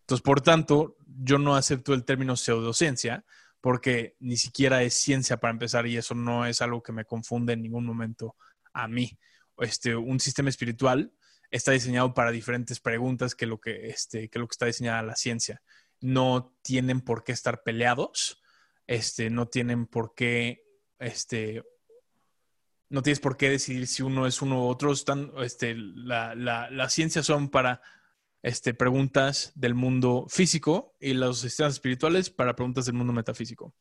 Entonces, por tanto, yo no acepto el término pseudociencia porque ni siquiera es ciencia para empezar y eso no es algo que me confunde en ningún momento a mí. Este, un sistema espiritual está diseñado para diferentes preguntas que lo que, este, que lo que está diseñada la ciencia. No tienen por qué estar peleados, este, no tienen por qué, este, no tienes por qué decidir si uno es uno u otro. Están, este, la, la, las ciencias son para este, preguntas del mundo físico y los sistemas espirituales para preguntas del mundo metafísico.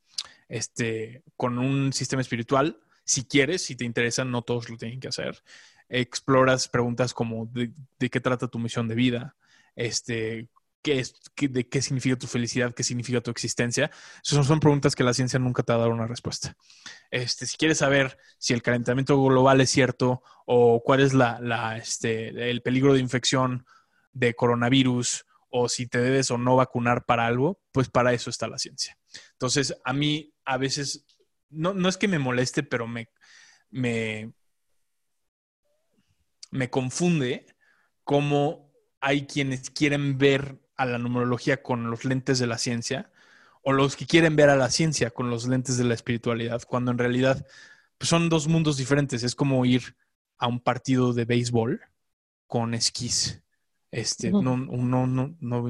Este, con un sistema espiritual, si quieres, si te interesa, no todos lo tienen que hacer. Exploras preguntas como de, de qué trata tu misión de vida, este, qué es, qué, de qué significa tu felicidad, qué significa tu existencia. Esas son preguntas que la ciencia nunca te ha dado una respuesta. Este, si quieres saber si el calentamiento global es cierto o cuál es la, este, el peligro de infección de coronavirus o si te debes o no vacunar para algo, pues para eso está la ciencia. Entonces, a mí a veces, no, no es que me moleste, pero me, me, me confunde cómo hay quienes quieren ver a la numerología con los lentes de la ciencia o los que quieren ver a la ciencia con los lentes de la espiritualidad, cuando en realidad pues, son dos mundos diferentes. Es como ir a un partido de béisbol con esquís. Este, no, no, no, no,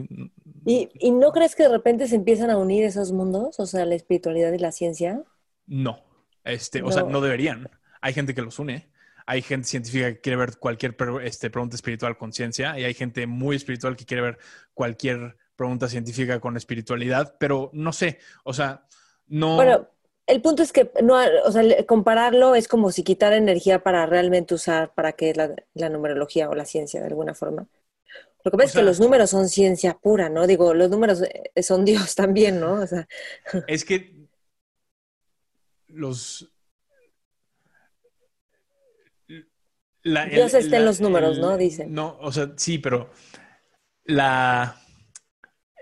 ¿Y, ¿Y no crees que de repente se empiezan a unir esos mundos? O sea, la espiritualidad y la ciencia. No. Este, o sea, no deberían. Hay gente que los une. Hay gente científica que quiere ver cualquier este, pregunta espiritual con ciencia y hay gente muy espiritual que quiere ver cualquier pregunta científica con espiritualidad, pero no sé, o sea, no... Bueno, el punto es que no, o sea, compararlo es como si quitar energía para realmente usar para que la, la numerología o la ciencia de alguna forma. Lo que pasa o es sea, que los números son ciencia pura, ¿no? Digo, los números son Dios también, ¿no? O sea. Es que los... La, Dios el, está la, en los números, el, ¿no? Dicen. No, o sea, sí, pero la,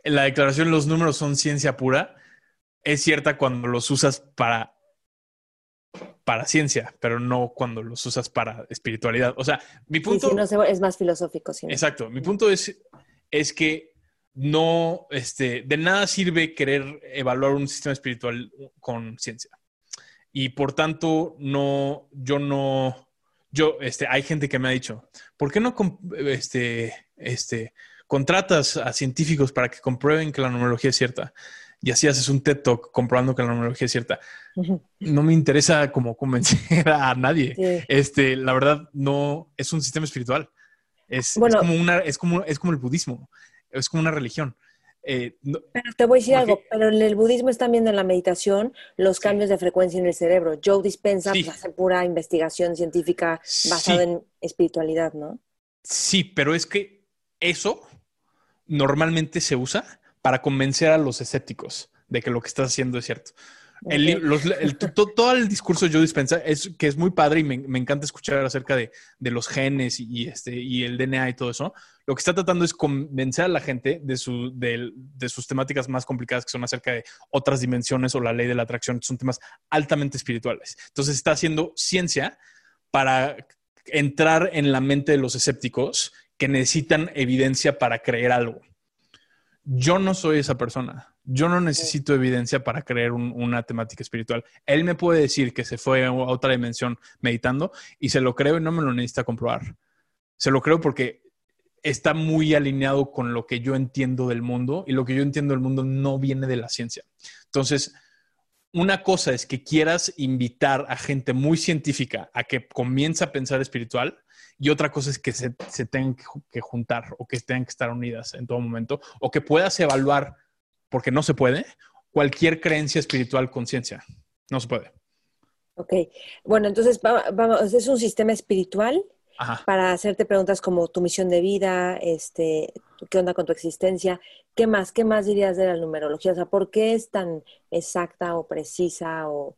la declaración los números son ciencia pura es cierta cuando los usas para para ciencia, pero no cuando los usas para espiritualidad. O sea, mi punto... Sí, sí, no, es más filosófico. Sí, exacto. Mi punto es, es que no, este, de nada sirve querer evaluar un sistema espiritual con ciencia. Y por tanto, no, yo no, yo, este, hay gente que me ha dicho, ¿por qué no, este, este, contratas a científicos para que comprueben que la numerología es cierta? y así haces un TED Talk comprobando que la numerología es cierta. No me interesa como convencer a nadie. Sí. Este, la verdad, no es un sistema espiritual. Es, bueno, es, como una, es, como, es como el budismo, es como una religión. Eh, no, pero te voy a decir algo, pero en el budismo es también en la meditación los sí. cambios de frecuencia en el cerebro. Joe Dispensa sí. pues, hace pura investigación científica basada en espiritualidad, ¿no? Sí, pero es que eso normalmente se usa para convencer a los escépticos de que lo que estás haciendo es cierto. El, todo el discurso yo dispensa es que es muy padre y me, encanta escuchar acerca de, los genes y, este, y el DNA y todo eso. Lo que está tratando es convencer a la gente de, su, de, de, sus temáticas más complicadas que son acerca de otras dimensiones o la ley de la atracción, son temas altamente espirituales. Entonces está haciendo ciencia para entrar en la mente de los escépticos que necesitan evidencia para creer algo. Yo no soy esa persona. Yo no necesito evidencia para creer una temática espiritual. Él me puede decir que se fue a otra dimensión meditando y se lo creo y no me lo necesita comprobar. Se lo creo porque está muy alineado con lo que yo entiendo del mundo y lo que yo entiendo del mundo no viene de la ciencia. Entonces, una cosa es que quieras invitar a gente muy científica a que comience a pensar espiritual y otra cosa es que se, tengan que, juntar o que tengan que estar unidas en todo momento o que puedas evaluar, porque no se puede, cualquier creencia espiritual con ciencia. No se puede. Ok, bueno, entonces vamos, es un sistema espiritual para hacerte preguntas como tu misión de vida, este, qué onda con tu existencia, qué más, qué más dirías de la numerología, o sea, ¿por qué es tan exacta o precisa o,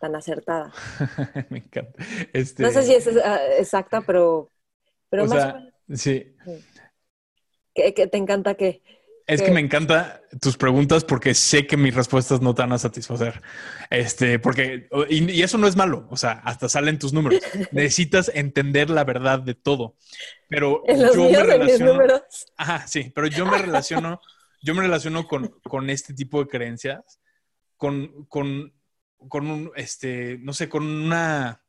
tan acertada? Me encanta. Este no sé si es ah, exacta, pero, pero más Sí. ¿Qué, te encanta que es que me encanta tus preguntas porque sé que mis respuestas no te van a satisfacer. Este, porque, y, eso no es malo, o sea, hasta salen tus números. Necesitas entender la verdad de todo. Pero yo me relaciono. Ajá, sí, pero yo me relaciono, yo me relaciono con, este tipo de creencias, con, con, con un, este, no sé, con una,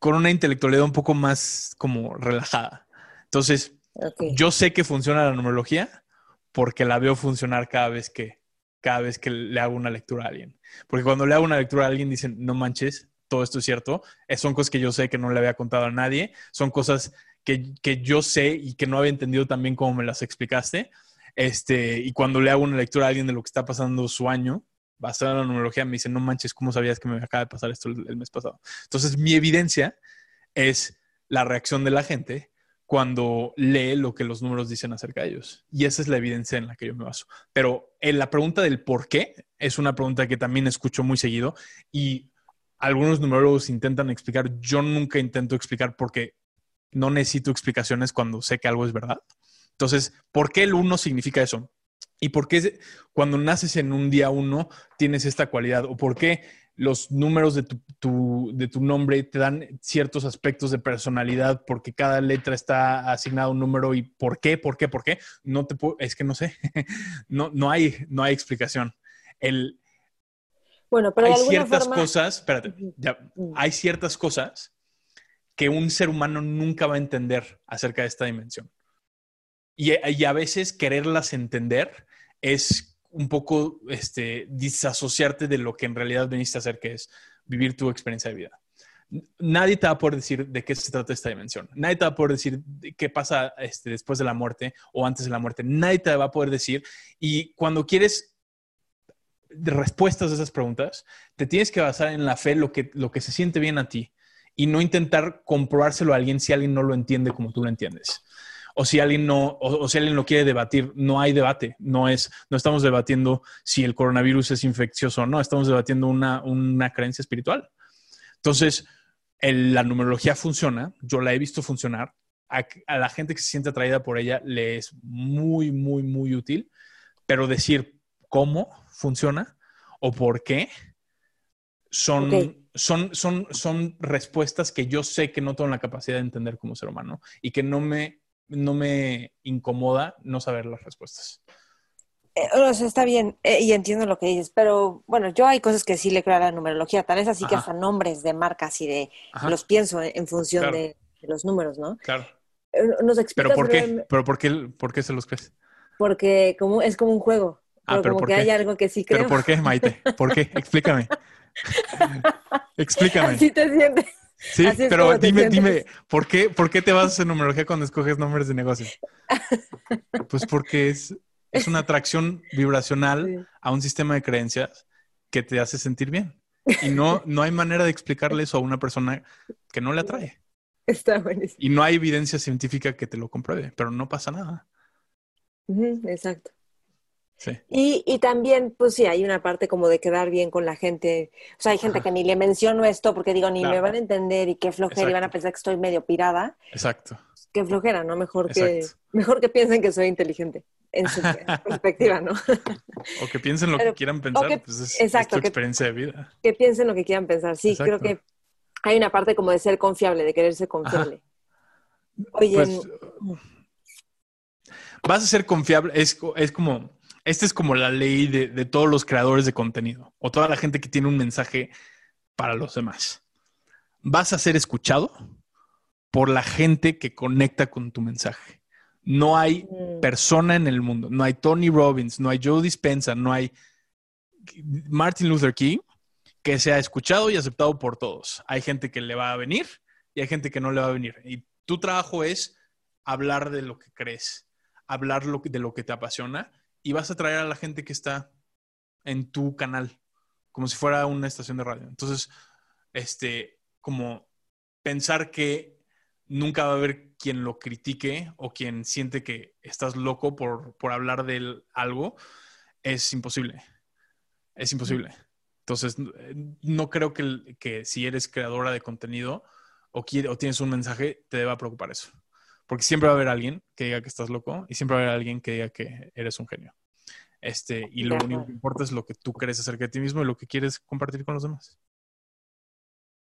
con una intelectualidad un poco más como relajada. Entonces, yo sé que funciona la numerología porque la veo funcionar cada vez que, cada vez que le hago una lectura a alguien. Porque cuando le hago una lectura a alguien dicen, no manches, todo esto es cierto. son cosas que yo sé que no le había contado a nadie. Son cosas que, yo sé y que no había entendido también como me las explicaste. Este, y cuando le hago una lectura a alguien de lo que está pasando su año, basada en la numerología, me dicen, no manches, ¿cómo sabías que me acaba de pasar esto el mes pasado? Entonces, mi evidencia es la reacción de la gente cuando lee lo que los números dicen acerca de ellos. Y esa es la evidencia en la que yo me baso. Pero en la pregunta del por qué es una pregunta que también escucho muy seguido y algunos numerólogos intentan explicar. Yo nunca intento explicar porque no necesito explicaciones cuando sé que algo es verdad. Entonces, ¿por qué el uno significa eso? ¿Y por qué cuando naces en un día uno tienes esta cualidad? ¿O por qué los números de tu, de tu nombre te dan ciertos aspectos de personalidad porque cada letra está asignada a un número y por qué, por qué, por qué, no te puedo, es que no sé, no, no, hay, no hay explicación. El, bueno, pero hay ciertas cosas, espérate, ya, hay ciertas cosas que un ser humano nunca va a entender acerca de esta dimensión. Y, y a veces quererlas entender es un poco este, disasociarte de lo que en realidad veniste a hacer, que es vivir tu experiencia de vida. Nadie te va a poder decir de qué se trata esta dimensión. Nadie te va a poder decir qué pasa este, después de la muerte o antes de la muerte. Nadie te va a poder decir. Y cuando quieres respuestas a esas preguntas, te tienes que basar en la fe, lo que, lo que se siente bien a ti, y no intentar comprobárselo a alguien si alguien no lo entiende como tú lo entiendes o si alguien no, o, si alguien lo quiere debatir, no hay debate. No es, no estamos debatiendo si el coronavirus es infeccioso o no, estamos debatiendo una, creencia espiritual. Entonces, la numerología funciona, yo la he visto funcionar. A, la gente que se siente atraída por ella le es muy, muy, muy útil, pero decir cómo funciona o por qué son, son, son, son respuestas que yo sé que no tengo la capacidad de entender como ser humano y que no me no me incomoda no saber las respuestas. Eh, o sea, está bien eh, y entiendo lo que dices, pero bueno, yo hay cosas que sí le creo a la numerología, tal vez así que hasta nombres de marcas y de los pienso en, función de, los números, ¿no? Claro. Eh, ¿Nos ¿Pero por qué? ¿Pero por qué, por qué se los crees? Porque como, es como un juego. Ah, pero como que hay algo que sí creo. ¿Pero por qué, Maite? ¿Por qué? Explícame. Explícame. Así te sientes. Sí, pero dime, dime, ¿por qué, ¿por qué te vas a numerología cuando escoges nombres de negocio? Pues porque es, es una atracción vibracional a un sistema de creencias que te hace sentir bien. Y no, no hay manera de explicarle eso a una persona que no le atrae. Está buenísimo. Y no hay evidencia científica que te lo compruebe, pero no pasa nada. Exacto. Sí. Y, y también, pues sí, hay una parte como de quedar bien con la gente. O sea, hay gente Ajá. que ni le menciono esto porque digo, ni me van a entender y qué flojera y van a pensar que estoy medio pirada. Exacto. Qué flojera, ¿no? Mejor que, mejor que piensen que soy inteligente en su perspectiva, ¿no? O que piensen lo Pero- que quieran pensar, que- pues es, exacto, es tu que- experiencia de vida. que piensen lo que quieran pensar. Sí, creo que hay una parte como de ser confiable, de querer ser confiable. Oye, Pues vas a ser confiable, es, es como, esta es como la ley de, de todos los creadores de contenido o toda la gente que tiene un mensaje para los demás. Vas a ser escuchado por la gente que conecta con tu mensaje. No hay mm, persona en el mundo, no hay Tony Robbins, no hay Joe Dispenza, no hay Martin Luther King que sea escuchado y aceptado por todos. Hay gente que le va a venir y hay gente que no le va a venir. Y tu trabajo es hablar de lo que crees, hablar de lo que te apasiona y vas a traer a la gente que está en tu canal, como si fuera una estación de radio. Entonces, este, como pensar que nunca va a haber quien lo critique o quien siente que estás loco por, por hablar de él- algo, es imposible. Es imposible. Entonces, eh, no creo que, que si eres creadora de contenido o, quiere- o tienes un mensaje, te deba preocupar eso. Porque siempre va a haber alguien que diga que estás loco y siempre va a haber alguien que diga que eres un genio. Este, y lo único que importa es lo que tú crees acerca de ti mismo y lo que quieres compartir con los demás.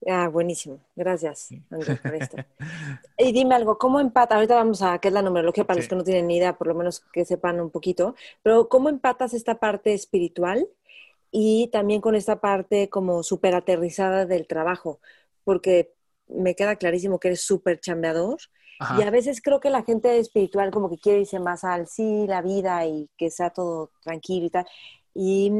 ah, buenísimo. Gracias, Sí. Andrés, por esto. Y dime algo, ¿cómo empata? Ahorita vamos a qué es la numerología para los que no tienen ni idea, por lo menos que sepan un poquito, pero ¿cómo empatas esta parte espiritual y también con esta parte como súper aterrizada del trabajo? Porque me queda clarísimo que eres súper chambeador Ajá. y a veces creo que la gente espiritual como que quiere irse más al sí, la vida y que sea todo tranquilo y tal. Y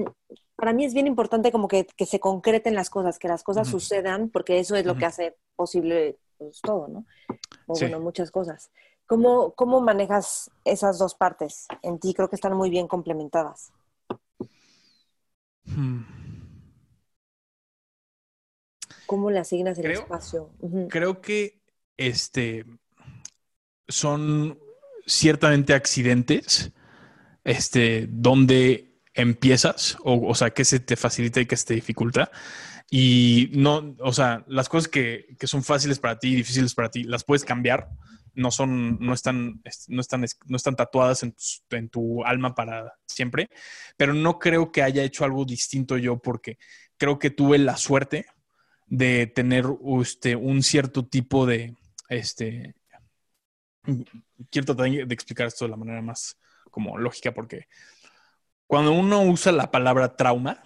para mí es bien importante como que, que se concreten las cosas, que las cosas Ujú. sucedan, porque eso es lo que hace posible pues, todo, ¿no? O Sí. bueno, muchas cosas. ¿Cómo, ¿Cómo manejas esas dos partes en ti? Creo que están muy bien complementadas. Hmm. ¿Cómo le asignas el Creo- espacio? Creo que este son ciertamente accidentes este donde empiezas o, o sea que se te facilita y que se te dificulta. Y no o sea las cosas que, que son fáciles para ti y difíciles para ti las puedes cambiar. No son no están no están no están tatuadas en tu, en tu alma para siempre. Pero no creo que haya hecho algo distinto yo porque creo que tuve la suerte de tener este, un cierto tipo de, este, quiero tratar de explicar esto de la manera más como lógica, porque cuando uno usa la palabra trauma,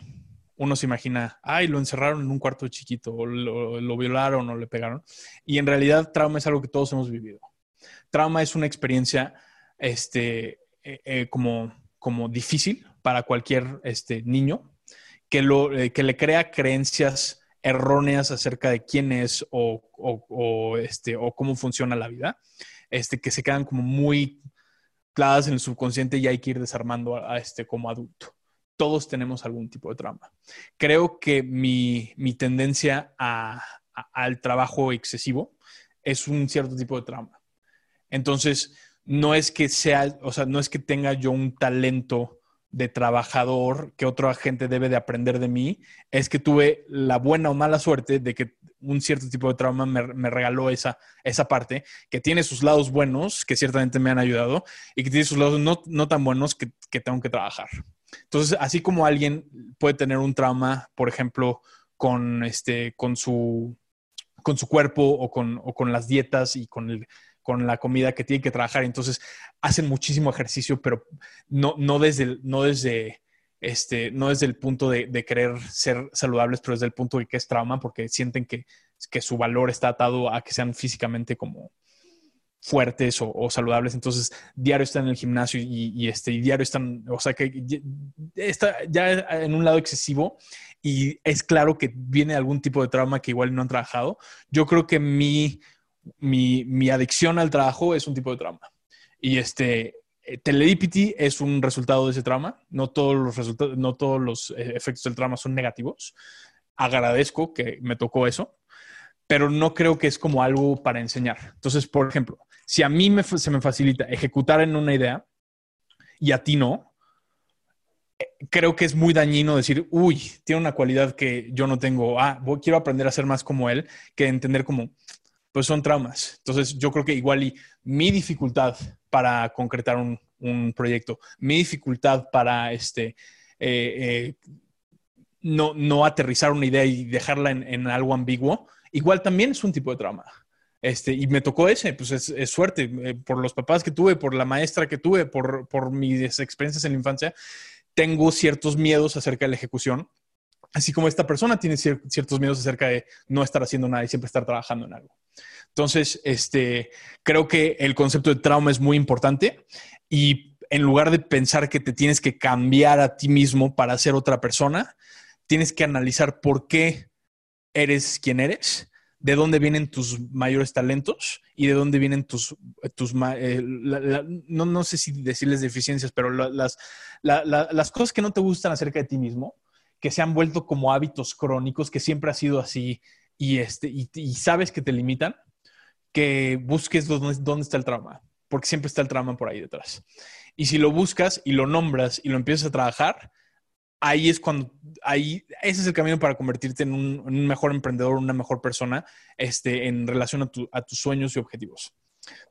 uno se imagina, ay, lo encerraron en un cuarto chiquito, o lo, violaron o le pegaron, y en realidad trauma es algo que todos hemos vivido. Trauma es una experiencia, este, eh, eh, como, como difícil para cualquier este, niño, que, lo, eh, que le crea creencias erróneas acerca de quién es o, o, este, o cómo funciona la vida, este, que se quedan como muy clavadas en el subconsciente y hay que ir desarmando a, este como adulto. Todos tenemos algún tipo de trauma. Creo que mi, mi tendencia a, al trabajo excesivo es un cierto tipo de trauma. Entonces, no es que sea, o sea, no es que tenga yo un talento de trabajador que otra gente debe de aprender de mí, es que tuve la buena o mala suerte de que un cierto tipo de trauma me, me, regaló esa, esa parte, que tiene sus lados buenos, que ciertamente me han ayudado, y que tiene sus lados no, no tan buenos que, que tengo que trabajar. Entonces, así como alguien puede tener un trauma, por ejemplo, con, este, con, su, con su cuerpo o con, o con las dietas y con el, con la comida que tiene que trabajar. Entonces hacen muchísimo ejercicio, pero no, no desde, no desde, este, no desde el punto de, querer ser saludables, pero desde el punto de que es trauma, porque sienten que, su valor está atado a que sean físicamente como fuertes o, saludables. Entonces, diario están en el gimnasio y, este, diario están, o sea, que está ya en un lado excesivo y es claro que viene algún tipo de trauma que igual no han trabajado. Yo creo que mi, adicción al trabajo es un tipo de trauma. Y este, Teledipity es un resultado de ese trauma. No todos los no todos los efectos del trauma son negativos. Agradezco que me tocó eso. pero no creo que es como algo para enseñar. Entonces, por ejemplo, si a mí me, se me facilita ejecutar en una idea y a ti no, eh, creo que es muy dañino decir, uy, tiene una cualidad que yo no tengo, ah, quiero aprender a ser más como él, que entender como, pues son traumas. Entonces, yo creo que igual y mi dificultad para concretar un, proyecto, mi dificultad para este, eh, eh, no, no, aterrizar una idea y dejarla en, algo ambiguo, igual también es un tipo de trauma. Este, y me tocó ese, pues es, suerte, eh, por los papás que tuve, por la maestra que tuve, por, por mis experiencias en la infancia, tengo ciertos miedos acerca de la ejecución, así como esta persona tiene ciertos miedos acerca de no estar haciendo nada y siempre estar trabajando en algo. Entonces, este, creo que el concepto de trauma es muy importante y en lugar de pensar que te tienes que cambiar a ti mismo para ser otra persona, tienes que analizar por qué eres quien eres, de dónde vienen tus mayores talentos y de dónde vienen tus, tus eh, no, no, sé si decirles deficiencias, pero las, las cosas que no te gustan acerca de ti mismo, que se han vuelto como hábitos crónicos, que siempre ha sido así y, este, y sabes que te limitan, que busques dónde, está el trauma, porque siempre está el trauma por ahí detrás. Y si lo buscas y lo nombras y lo empiezas a trabajar, ahí es cuando, ahí, ese es el camino para convertirte en un, mejor emprendedor, una mejor persona, este, en relación a, tus sueños y objetivos.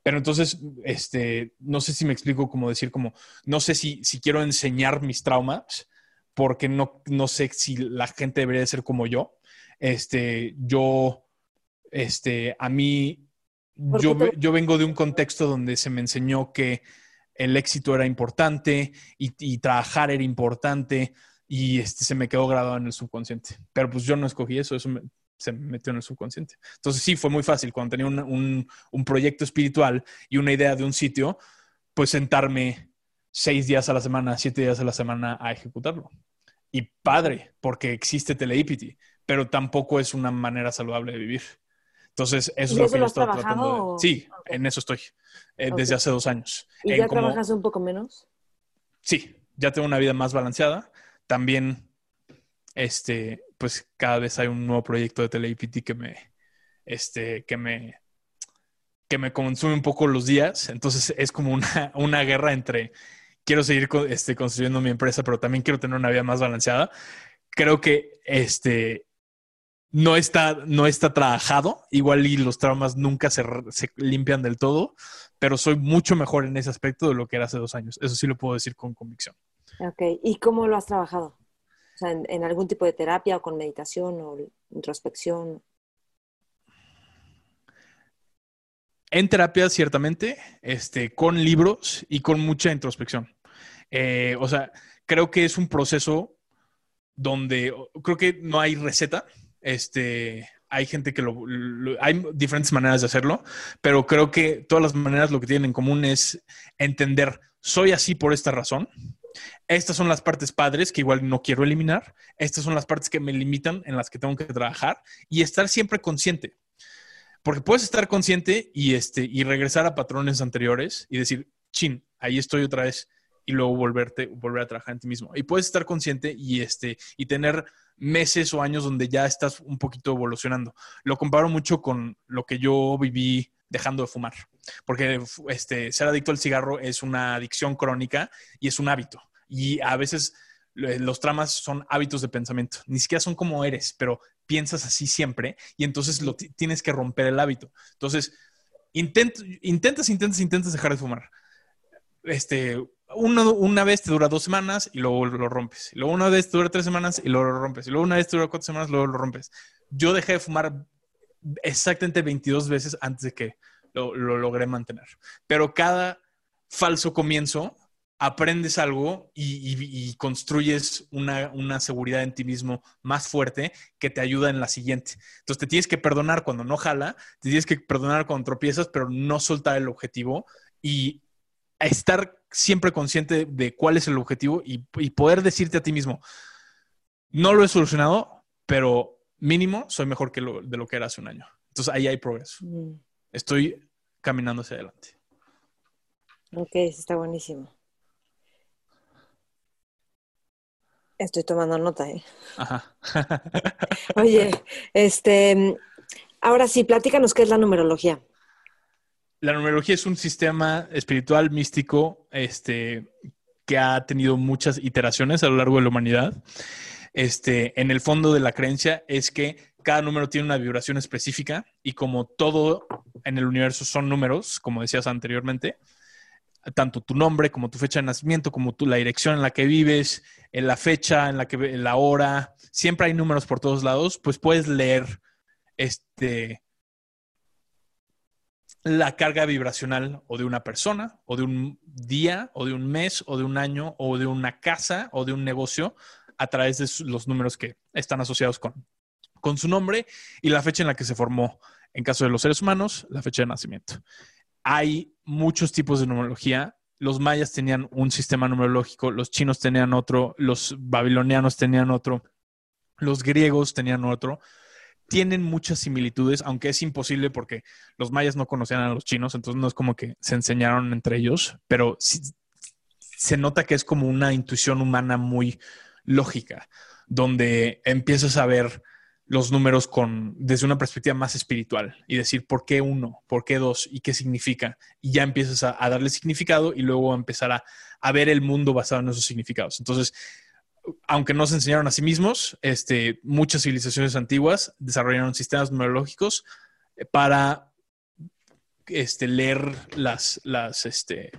Pero entonces, este, no sé si me explico cómo decir, como, no sé si, si quiero enseñar mis traumas, porque no, no sé si la gente debería ser como yo. Este, yo, este, a mí yo, vengo de un contexto donde se me enseñó que el éxito era importante y, trabajar era importante y este, se me quedó grabado en el subconsciente. Pero pues yo no escogí eso, eso se me metió en el subconsciente. Entonces sí, fue muy fácil cuando tenía un, un, proyecto espiritual y una idea de un sitio, pues sentarme seis días a la semana, siete días a la semana a ejecutarlo. Y padre, porque existe Teleipity, pero tampoco es una manera saludable de vivir. Entonces, eso es lo que yo estoy tratando de... Sí, en eso estoy, eh, desde hace dos años. ¿Y ya trabajas un poco menos? Sí, ya tengo una vida más balanceada. También, este, pues cada vez hay un nuevo proyecto de TeleIPT que me, este, que me, que me consume un poco los días. Entonces, es como una, una guerra entre quiero seguir este, construyendo mi empresa, pero también quiero tener una vida más balanceada. Creo que este, no está, no está trabajado, igual y los traumas nunca se, limpian del todo, pero soy mucho mejor en ese aspecto de lo que era hace dos años. Eso sí lo puedo decir con convicción. Ok, ¿y cómo lo has trabajado? O sea, en, algún tipo de terapia o con meditación o introspección. En terapia, ciertamente, este, con libros y con mucha introspección. Eh, o sea, creo que es un proceso donde creo que no hay receta este, hay gente que lo, Hay diferentes maneras de hacerlo, pero creo que todas las maneras lo que tienen en común es entender, soy así por esta razón. Estas son las partes padres que igual no quiero eliminar. Estas son las partes que me limitan, en las que tengo que trabajar y estar siempre consciente. Porque puedes estar consciente y, este, y regresar a patrones anteriores y decir, chin, ahí estoy otra vez y luego volverte, volver a trabajar en ti mismo. Y puedes estar consciente y, este, y tener meses o años donde ya estás un poquito evolucionando. Lo comparo mucho con lo que yo viví dejando de fumar, porque este, ser adicto al cigarro es una adicción crónica y es un hábito. Y a veces los tramas son hábitos de pensamiento, ni siquiera son como eres, pero piensas así siempre y entonces lo tienes que romper el hábito. Entonces, intentas, intentas, intentas dejar de fumar. Este, una vez te dura dos semanas y luego lo rompes. Y luego una vez te dura tres semanas y luego lo rompes. Y luego una vez te dura cuatro semanas y luego lo rompes. Yo dejé de fumar exactamente 22 veces antes de que lo, logré mantener. Pero cada falso comienzo aprendes algo y, construyes una, una, seguridad en ti mismo más fuerte que te ayuda en la siguiente. Entonces te tienes que perdonar cuando no jala, te tienes que perdonar cuando tropiezas, pero no soltar el objetivo y estar siempre consciente de cuál es el objetivo y, poder decirte a ti mismo, no lo he solucionado, pero mínimo soy mejor que lo, de lo que era hace un año. Entonces ahí hay progreso. Mm. Estoy caminando hacia adelante. Ok, está buenísimo. Estoy tomando nota, ¿eh? Ajá. Oye, este, Ahora sí, platícanos qué es la numerología. La numerología es un sistema espiritual místico este, que ha tenido muchas iteraciones a lo largo de la humanidad. Este, en el fondo de la creencia es que cada número tiene una vibración específica y como todo en el universo son números, como decías anteriormente, tanto tu nombre como tu fecha de nacimiento, como la dirección en la que vives, en la fecha, en la que la hora, siempre hay números por todos lados, pues puedes leer este la carga vibracional o de una persona, o de un día, o de un mes, o de un año, o de una casa, o de un negocio, a través de los números que están asociados con, con su nombre y la fecha en la que se formó. En caso de los seres humanos, la fecha de nacimiento. Hay muchos tipos de numerología. Los mayas tenían un sistema numerológico, los chinos tenían otro, los babilonianos tenían otro, los griegos tenían otro. Tienen muchas similitudes, aunque es imposible porque los mayas no conocían a los chinos, entonces no es como que se enseñaron entre ellos, pero se nota que es como una intuición humana muy lógica, donde empiezas a ver los números con desde una perspectiva más espiritual y decir por qué uno, por qué dos y qué significa. Y ya empiezas a, darle significado y luego a empezar a, a ver el mundo basado en esos significados. Entonces, aunque no se enseñaron a sí mismos, este, muchas civilizaciones antiguas desarrollaron sistemas numerológicos eh, para este, leer las, las, este,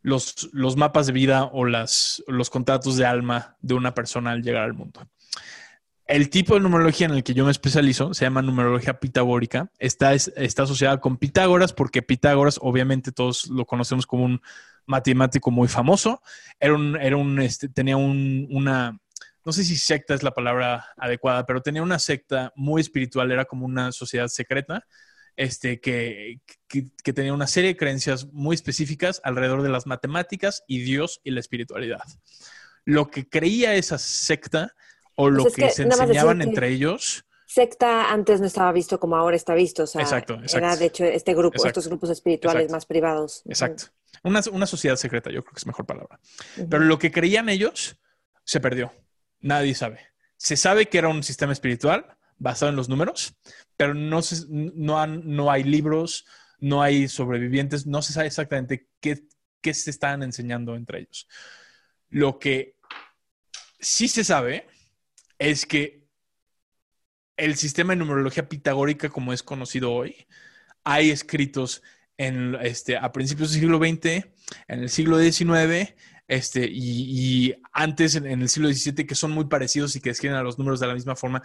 los, los, mapas de vida o las, los contratos de alma de una persona al llegar al mundo. El tipo de numerología en el que yo me especializo se llama numerología pitagórica. Está, está asociada con Pitágoras porque Pitágoras, obviamente todos lo conocemos como un matemático muy famoso. Era un, era un, este, tenía un, una, no sé si secta es la palabra adecuada, pero tenía una secta muy espiritual, era como una sociedad secreta, este, que, que, tenía una serie de creencias muy específicas alrededor de las matemáticas y Dios y la espiritualidad. Lo que creía esa secta o lo pues que, se enseñaban entre ellos secta antes no estaba visto como ahora está visto. O sea, exacto, Era de hecho este grupo, estos grupos espirituales más privados. Exacto. Una, sociedad secreta, yo creo que es mejor palabra. Pero lo que creían ellos se perdió. Nadie sabe. Se sabe que era un sistema espiritual basado en los números, pero no, no, no hay libros, no hay sobrevivientes, no se sabe exactamente qué, qué se están enseñando entre ellos. Lo que sí se sabe es que el sistema de numerología pitagórica como es conocido hoy, hay escritos en, este, a principios del siglo XX, en el siglo XIX, este, y, antes en, el siglo XVII, que son muy parecidos y que describen a los números de la misma forma.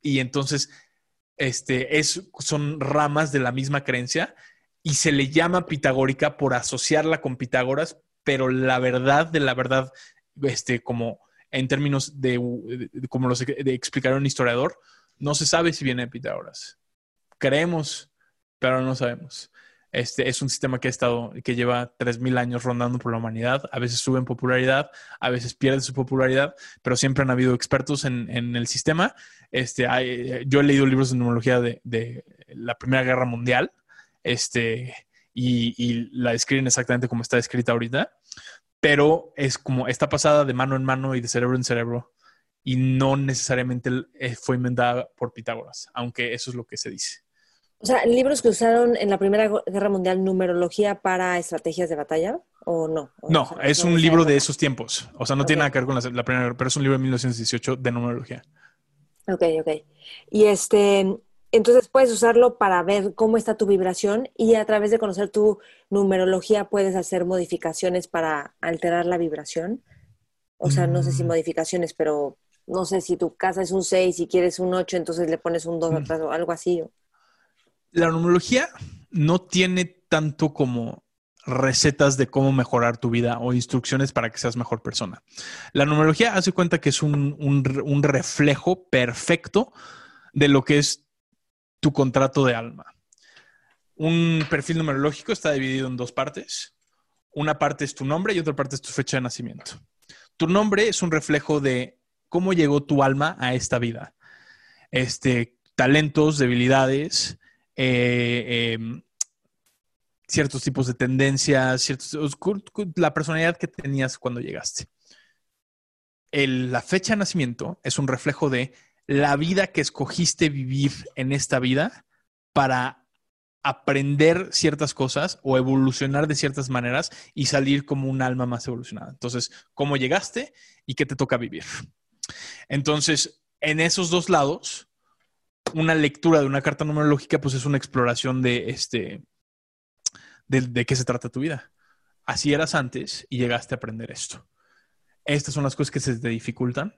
Y entonces, este, es, son ramas de la misma creencia y se le llama pitagórica por asociarla con Pitágoras, pero la verdad de la verdad, este, como en términos de, como lo de explicar un historiador, no se sabe si viene de Pitágoras. Creemos, pero no sabemos. Este es un sistema que ha estado, que lleva 3.000 años rondando por la humanidad. A veces sube en popularidad, a veces pierde su popularidad, pero siempre han habido expertos en, el sistema. Este, yo he leído libros de numerología de, la Primera Guerra Mundial este, y, y, la describen exactamente como está escrita ahorita, pero es como está pasada de mano en mano y de cerebro en cerebro y no necesariamente eh, fue inventada por Pitágoras, aunque eso es lo que se dice. O sea, ¿libros que usaron en la Primera Guerra Mundial numerología para estrategias de batalla o no? no, es un libro de esos tiempos. O sea, no tiene nada que ver con la, la, Primera Guerra, pero es un libro de 1918 de numerología. Ok, ok. Y este, entonces puedes usarlo para ver cómo está tu vibración y a través de conocer tu numerología puedes hacer modificaciones para alterar la vibración. O sea, no sé si mm. modificaciones, pero no sé, si tu casa es un 6 y quieres un 8, entonces le pones un 2 mm. atrás o algo así. La numerología no tiene tanto como recetas de cómo mejorar tu vida o instrucciones para que seas mejor persona. La numerología hace cuenta que es un, un reflejo perfecto de lo que es tu contrato de alma. Un perfil numerológico está dividido en dos partes. Una parte es tu nombre y otra parte es tu fecha de nacimiento. Tu nombre es un reflejo de cómo llegó tu alma a esta vida. Este, talentos, debilidades, eh, em, ciertos tipos de tendencias, ciertos, la personalidad que tenías cuando llegaste. la fecha de nacimiento es un reflejo de la vida que escogiste vivir en esta vida para aprender ciertas cosas o evolucionar de ciertas maneras y salir como un alma más evolucionada. Entonces, ¿cómo llegaste y qué te toca vivir? Entonces, en esos dos lados, una lectura de una carta numerológica, pues es una exploración de este, de, qué se trata tu vida. Así eras antes y llegaste a aprender esto. Estas son las cosas que se te dificultan.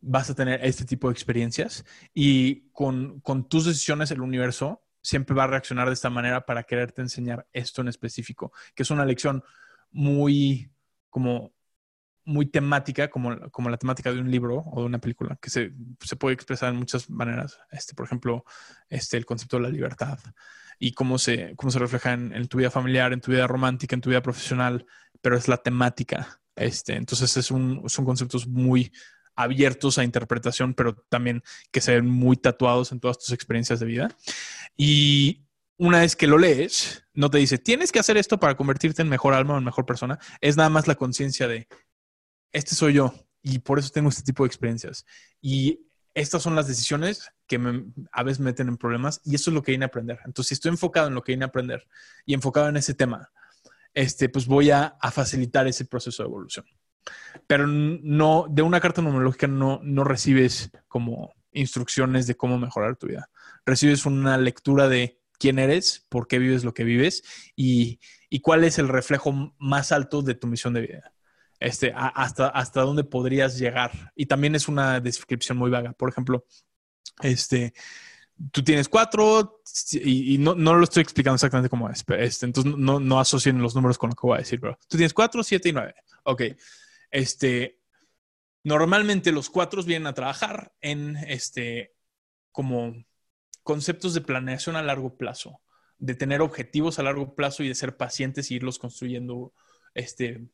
Vas a tener este tipo de experiencias y con, con tus decisiones el universo siempre va a reaccionar de esta manera para quererte enseñar esto en específico, que es una lección muy como muy temática, como, como la temática de un libro o de una película, que se, se puede expresar en muchas maneras. Este, por ejemplo, este, el concepto de la libertad y cómo se, cómo se refleja en, tu vida familiar, en tu vida romántica, en tu vida profesional, pero es la temática. Este, entonces es un, son conceptos muy abiertos a interpretación, pero también que se ven muy tatuados en todas tus experiencias de vida. Y una vez que lo lees, no te dice, tienes que hacer esto para convertirte en mejor alma o en mejor persona. Es nada más la conciencia de, este soy yo y por eso tengo este tipo de experiencias. Y estas son las decisiones que a veces meten en problemas y eso es lo que vine a aprender. Entonces, si estoy enfocado en lo que vine a aprender y enfocado en ese tema, este, pues voy a, facilitar ese proceso de evolución. Pero no, de una carta numerológica no, no recibes como instrucciones de cómo mejorar tu vida. Recibes una lectura de quién eres, por qué vives lo que vives y, y cuál es el reflejo más alto de tu misión de vida este, hasta, hasta dónde podrías llegar. Y también es una descripción muy vaga. Por ejemplo, este, tú tienes cuatro y, no, no, lo estoy explicando exactamente cómo es. Este, entonces no, no asocien los números con lo que voy a decir, pero tú tienes cuatro, siete y nueve. Ok. Este, normalmente los cuatro vienen a trabajar en este, como conceptos de planeación a largo plazo, de tener objetivos a largo plazo y de ser pacientes y irlos construyendo este,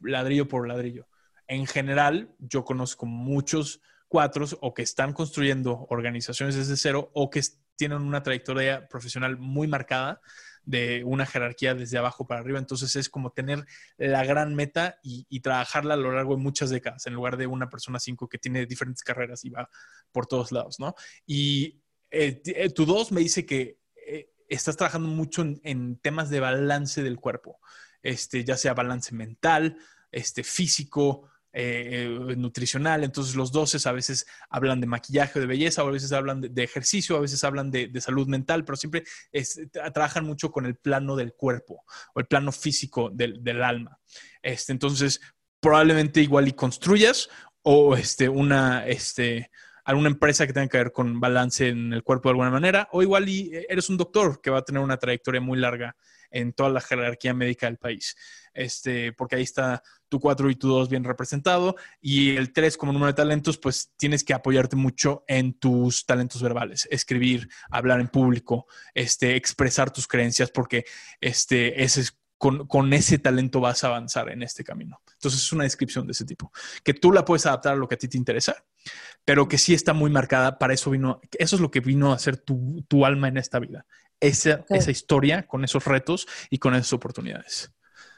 ladrillo por ladrillo. En general, yo conozco muchos cuatros o que están construyendo organizaciones desde cero o que tienen una trayectoria profesional muy marcada de una jerarquía desde abajo para arriba. Entonces es como tener la gran meta y, trabajarla a lo largo de muchas décadas, en lugar de una persona cinco que tiene diferentes carreras y va por todos lados, ¿no? Y eh, eh, tu dos me dice que eh, estás trabajando mucho en temas de balance del cuerpo este, ya sea balance mental, este, físico, eh, eh, nutricional. Entonces los doces a veces hablan de maquillaje, de belleza, a veces hablan de, ejercicio, a veces hablan de, salud mental, pero siempre trabajan mucho con el plano del cuerpo o el plano físico del, alma. Este, entonces probablemente igual y construyas o este, una, este, alguna empresa que tenga que ver con balance en el cuerpo de alguna manera, o igual y eres un doctor que va a tener una trayectoria muy larga en toda la jerarquía médica del país. Este, porque ahí está tu 4 y tu 2 bien representado y el 3 como número de talentos, pues tienes que apoyarte mucho en tus talentos verbales, escribir, hablar en público, este, expresar tus creencias, porque este, es con, con, ese talento vas a avanzar en este camino. Entonces es una descripción de ese tipo, que tú la puedes adaptar a lo que a ti te interesa, pero que sí está muy marcada, para eso vino, eso es lo que vino a ser tu, tu alma en esta vida, esa, esa historia con esos retos y con esas oportunidades.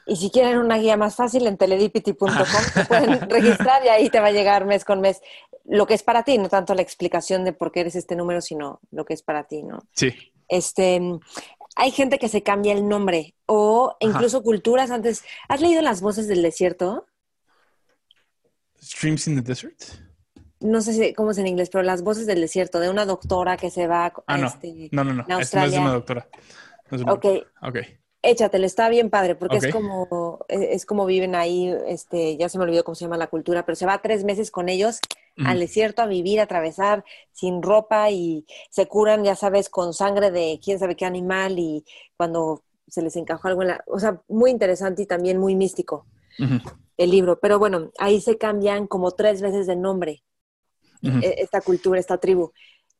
Y si quieren una guía más fácil, en teledipity.com se pueden registrar y ahí te va a llegar mes con mes lo que es para ti, no tanto la explicación de por qué eres este número, sino lo que es para ti, ¿no? Sí. Este, hay gente que se cambia el nombre o incluso culturas antes. ¿Has leído Las voces del desierto? Streams in the Desert no sé cómo es en inglés, pero las voces del desierto, de una doctora que se va a ah, este, no. no, no, no, no es de una doctora. ok. Ok. Échatelo, está bien padre, porque es como e, es como viven ahí, este, ya se me olvidó cómo se llama la cultura, pero se va tres meses con ellos al desierto a vivir, a atravesar sin ropa y se curan, ya sabes, con sangre de quién sabe qué animal y cuando se les encajó algo en la, o sea, muy interesante y también muy místico el libro. Pero bueno, ahí se cambian como tres veces de nombre e, esta cultura, esta tribu,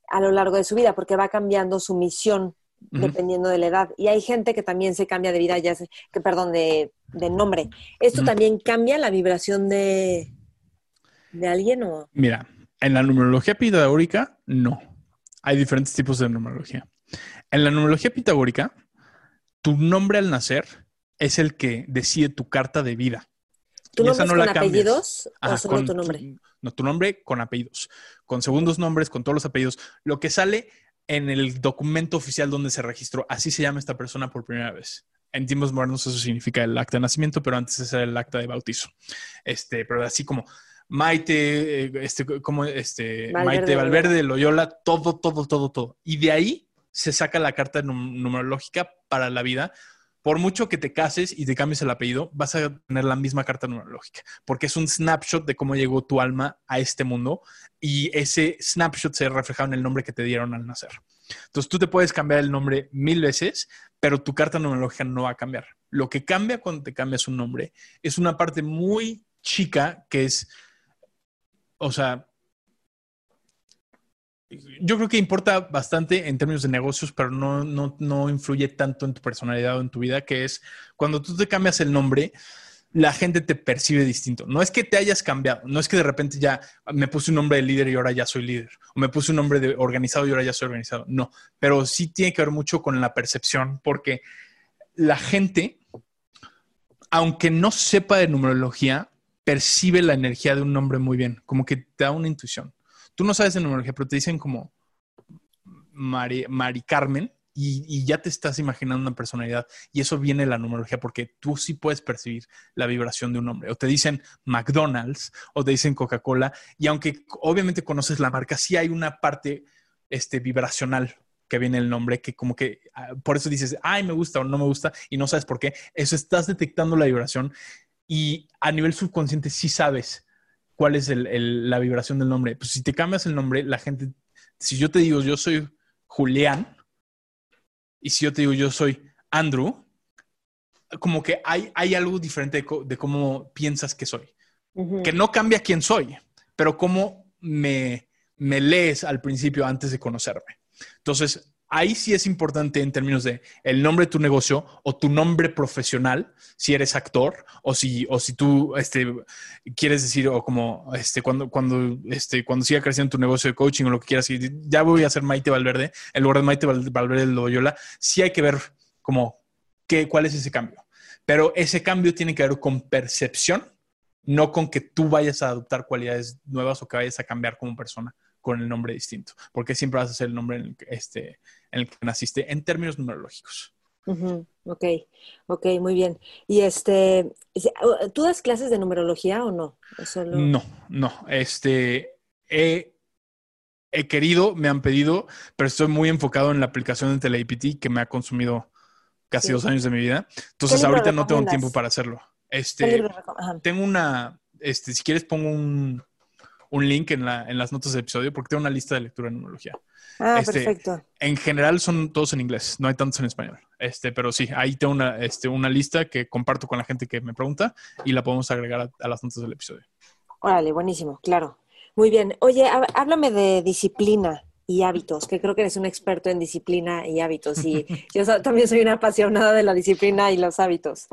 a lo largo de su vida, porque va cambiando su misión dependiendo de la edad. Y hay gente que también se cambia de vida, ya sé, que perdón, de, nombre. ¿Esto también cambia la vibración de, de alguien o? Mira, en la numerología pitagórica, no. Hay diferentes tipos de numerología. En la numerología pitagórica, tu nombre al nacer es el que decide tu carta de vida. ¿Tu nombre no la con apellidos o Ajá, solo con tu nombre? no, tu nombre con apellidos, con segundos nombres, con todos los apellidos. Lo que sale en el documento oficial donde se registró, así se llama esta persona por primera vez. En tiempos modernos eso significa el acta de nacimiento, pero antes era el acta de bautizo. Este, pero así como Maite, eh, este, como este, Valverde, Maite Valverde, Loyola. Loyola, todo, todo, todo, todo. Y de ahí se saca la carta num- numerológica para la vida. Por mucho que te cases y te cambies el apellido, vas a tener la misma carta numerológica, porque es un snapshot de cómo llegó tu alma a este mundo y ese snapshot se refleja en el nombre que te dieron al nacer. Entonces tú te puedes cambiar el nombre mil veces, pero tu carta numerológica no va a cambiar. Lo que cambia cuando te cambias un nombre es una parte muy chica que es, o sea, yo creo que importa bastante en términos de negocios, pero no, no, no influye tanto en tu personalidad o en tu vida, que es cuando tú te cambias el nombre, la gente te percibe distinto. No es que te hayas cambiado, no es que de repente ya me puse un nombre de líder y ahora ya soy líder, o me puse un nombre de organizado y ahora ya soy organizado. No, pero sí tiene que ver mucho con la percepción, porque la gente, aunque no sepa de numerología, percibe la energía de un nombre muy bien, como que te da una intuición. Tú no sabes de numerología, pero te dicen como Mari, Carmen y, ya te estás imaginando una personalidad. Y eso viene de la numerología porque tú sí puedes percibir la vibración de un nombre. O te dicen McDonald's o te dicen Coca-Cola. Y aunque obviamente conoces la marca, sí hay una parte este, vibracional que viene el nombre, que como que ah, por eso dices, ay, me gusta o no me gusta, y no sabes por qué. Eso estás detectando la vibración y a nivel subconsciente sí sabes cuál es el- el- la vibración del nombre. Pues si te cambias el nombre, la gente, si yo te digo yo soy Julián y si yo te digo yo soy Andrew, como que hay, hay algo diferente de, co- de cómo piensas que soy. Que no cambia quién soy, pero cómo me, me lees al principio antes de conocerme. Entonces, ahí sí es importante en términos de el nombre de tu negocio o tu nombre profesional, si eres actor o si, o si tú este, quieres decir, o como este, cuando, cuando, este, cuando siga creciendo tu negocio de coaching o lo que quieras, ya voy a hacer Maite Valverde, en lugar de Maite Val- Valverde de Loyola, sí hay que ver como qué, cuál es ese cambio. Pero ese cambio tiene que ver con percepción, no con que tú vayas a adoptar cualidades nuevas o que vayas a cambiar como persona con el nombre distinto, porque siempre vas a ser el nombre en el que, este, en el que naciste en términos numerológicos. Ujú, Ok, ok, muy bien. Y este, ¿tú das clases de numerología o no? ¿O solo- No, no, este, he, he querido, me han pedido, pero estoy muy enfocado en la aplicación de TeleIPT que me ha consumido casi Sí. dos años de mi vida. Entonces ahorita no tengo tiempo para hacerlo. ¿Qué Este, tengo una, este, si quieres pongo un, un link en, la, en las notas del episodio porque tengo una lista de lectura de numerología. Ah, este, perfecto. En general son todos en inglés, no hay tantos en español. Este, pero sí, ahí tengo una, este, una lista que comparto con la gente que me pregunta y la podemos agregar a, a las notas del episodio. Órale, buenísimo, claro. Muy bien. Oye, há- háblame de disciplina y hábitos, que creo que eres un experto en disciplina y hábitos. Y yo también soy una apasionada de la disciplina y los hábitos.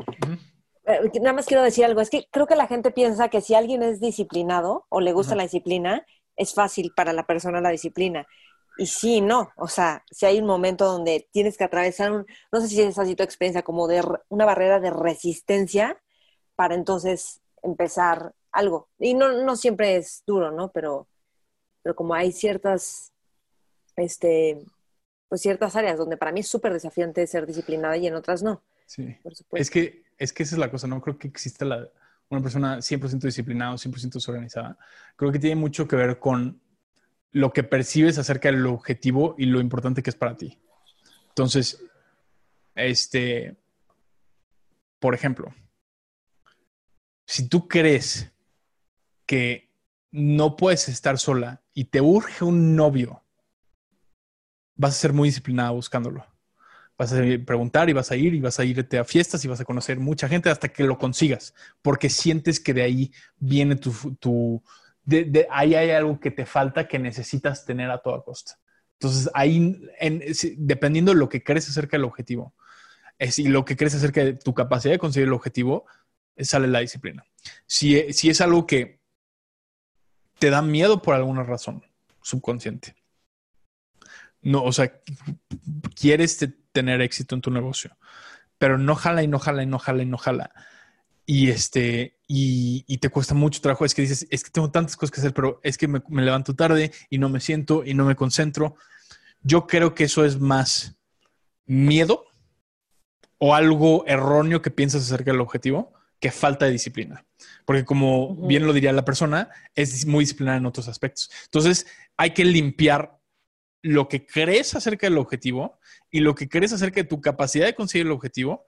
Nada más quiero decir algo, es que creo que la gente piensa que si alguien es disciplinado o le gusta Ajá. la disciplina, es fácil para la persona la disciplina. Y sí, no, o sea, si hay un momento donde tienes que atravesar un, no sé si es así tu experiencia, como de una barrera de resistencia para entonces empezar algo. Y no, no siempre es duro, ¿no? Pero, pero como hay ciertas, este, pues ciertas áreas donde para mí es súper desafiante ser disciplinada y en otras no, Sí. por supuesto. Es que, es que esa es la cosa, no creo que exista una persona 100% disciplinada o 100% desorganizada. Creo que tiene mucho que ver con lo que percibes acerca del objetivo y lo importante que es para ti. Entonces, este, por ejemplo, si tú crees que no puedes estar sola y te urge un novio, vas a ser muy disciplinada buscándolo. Vas a preguntar y vas a ir y vas a irte a fiestas y vas a conocer mucha gente hasta que lo consigas, porque sientes que de ahí viene tu... de, ahí hay algo que te falta que necesitas tener a toda costa. Entonces, ahí, en, dependiendo de lo que crees acerca del objetivo es, y lo que crees acerca de tu capacidad de conseguir el objetivo, sale la disciplina. Si, si es algo que te da miedo por alguna razón subconsciente, no, o sea, quieres te- tener éxito en tu negocio, pero no jala y no jala y no jala y no jala. y este y, y, te cuesta mucho trabajo. Es que dices, es que tengo tantas cosas que hacer, pero es que me, me, levanto tarde y no me siento y no me concentro. Yo creo que eso es más miedo o algo erróneo que piensas acerca del objetivo que falta de disciplina. Porque como bien lo diría la persona, es muy disciplinada en otros aspectos. Entonces, hay que limpiar lo que crees acerca del objetivo y lo que crees acerca de tu capacidad de conseguir el objetivo.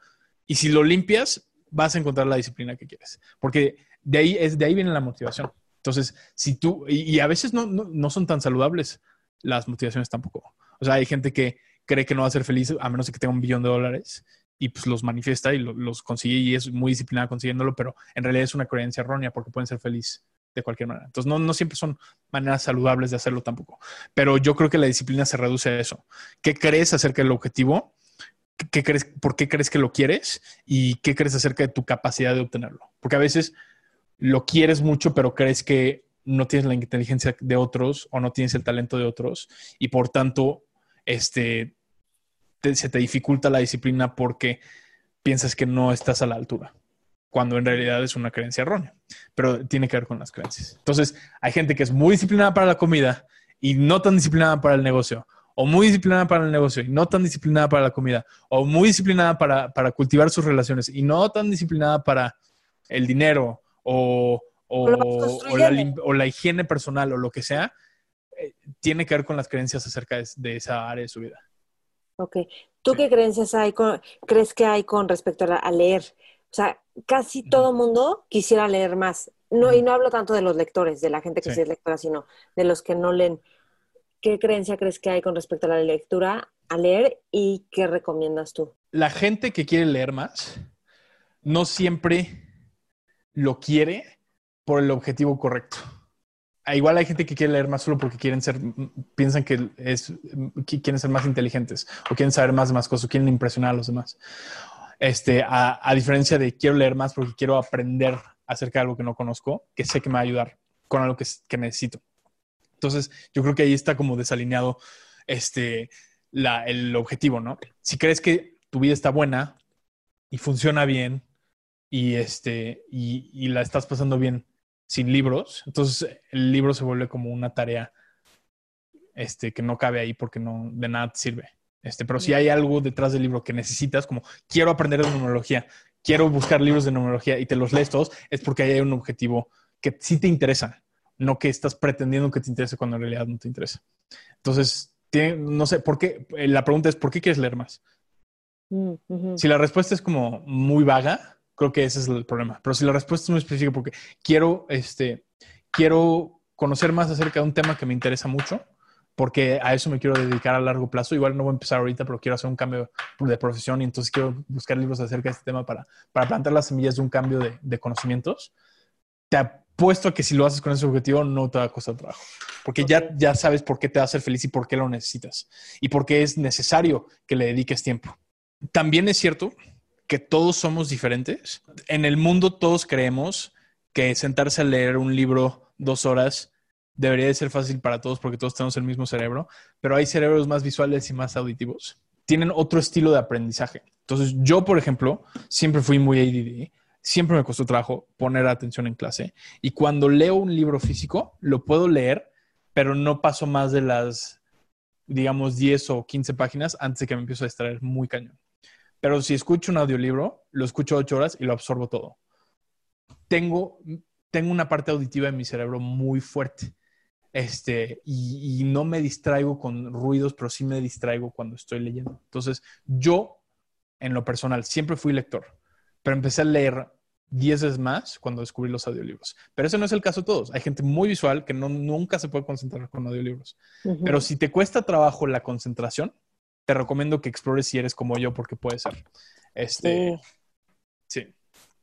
Y si lo limpias, vas a encontrar la disciplina que quieres. Porque de ahí, es, de ahí viene la motivación. Entonces, si tú, y, a veces no, no, son tan saludables las motivaciones tampoco. O sea, hay gente que cree que no va a ser feliz a menos de que tenga un billón de dólares y pues los manifiesta y los consigue y es muy disciplinada consiguiéndolo, pero en realidad es una creencia errónea porque pueden ser felices de cualquier manera. Entonces, no, no siempre son maneras saludables de hacerlo tampoco. Pero yo creo que la disciplina se reduce a eso. ¿Qué crees acerca del objetivo? ¿Qué crees, ¿Por qué crees que lo quieres? ¿Y qué crees acerca de tu capacidad de obtenerlo? Porque a veces lo quieres mucho, pero crees que no tienes la inteligencia de otros o no tienes el talento de otros y por tanto, este, se te dificulta la disciplina porque piensas que no estás a la altura, cuando en realidad es una creencia errónea, pero tiene que ver con las creencias. Entonces, hay gente que es muy disciplinada para la comida y no tan disciplinada para el negocio, o muy disciplinada para el negocio y no tan disciplinada para la comida, o muy disciplinada para, cultivar sus relaciones y no tan disciplinada para el dinero o, la, higiene personal o lo que sea, eh, tiene que ver con las creencias acerca de esa área de su vida. Ok. ¿Tú qué creencias hay crees que hay con respecto a, leer? O sea, casi todo mundo quisiera leer más. No, y no hablo tanto de los lectores, de la gente que sí. es lectora, sino de los que no leen. ¿Qué creencia crees que hay con respecto a la lectura, a leer y qué recomiendas tú? La gente que quiere leer más no siempre lo quiere por el objetivo correcto. Ah, igual hay gente que quiere leer más solo porque quieren ser, piensan que, es, quieren ser más inteligentes o quieren saber más de más cosas o quieren impresionar a los demás. Este, a, diferencia de quiero leer más porque quiero aprender acerca de algo que no conozco, que sé que me va a ayudar con algo que, que necesito. Entonces, yo creo que ahí está como desalineado este, la, el objetivo, ¿no? Si crees que tu vida está buena y funciona bien y, este, y, y la estás pasando bien sin libros. Entonces el libro se vuelve como una tarea este, que no cabe ahí porque no de nada te sirve. Este, pero si hay algo detrás del libro que necesitas, como quiero aprender de numerología, quiero buscar libros de numerología y te los lees todos, es porque ahí hay un objetivo que sí te interesa, no que estás pretendiendo que te interese cuando en realidad no te interesa. Entonces, no sé, ¿por qué? La pregunta es, ¿por qué quieres leer más? Mm, si la respuesta es como muy vaga, Creo que ese es el problema. Pero si la respuesta es muy específica, porque quiero, este, quiero conocer más acerca de un tema que me interesa mucho, porque a eso me quiero dedicar a largo plazo. Igual no voy a empezar ahorita, pero quiero hacer un cambio de profesión y entonces quiero buscar libros acerca de este tema para, para plantar las semillas de un cambio de, de conocimientos. Te apuesto a que si lo haces con ese objetivo no te va a costar trabajo, porque ya, ya sabes por qué te va a hacer feliz y por qué lo necesitas y por qué es necesario que le dediques tiempo. También es cierto que todos somos diferentes. En el mundo todos creemos que sentarse a leer un libro dos horas debería de ser fácil para todos porque todos tenemos el mismo cerebro, pero hay cerebros más visuales y más auditivos. Tienen otro estilo de aprendizaje. Entonces, yo, por ejemplo, siempre fui muy ADD, siempre me costó trabajo poner atención en clase y cuando leo un libro físico, lo puedo leer, pero no paso más de las, digamos, 10 o 15 páginas antes de que me empiezo a distraer muy cañón. Pero si escucho un audiolibro, lo escucho ocho horas y lo absorbo todo. Tengo, tengo una parte auditiva en mi cerebro muy fuerte. Este, y, no me distraigo con ruidos, pero sí me distraigo cuando estoy leyendo. Entonces, yo, en lo personal, siempre fui lector, pero empecé a leer diez veces más cuando descubrí los audiolibros. Pero ese no es el caso de todos. Hay gente muy visual que no, nunca se puede concentrar con audiolibros. Pero si te cuesta trabajo la concentración, te recomiendo que explores si eres como yo, porque puede ser. Este, sí.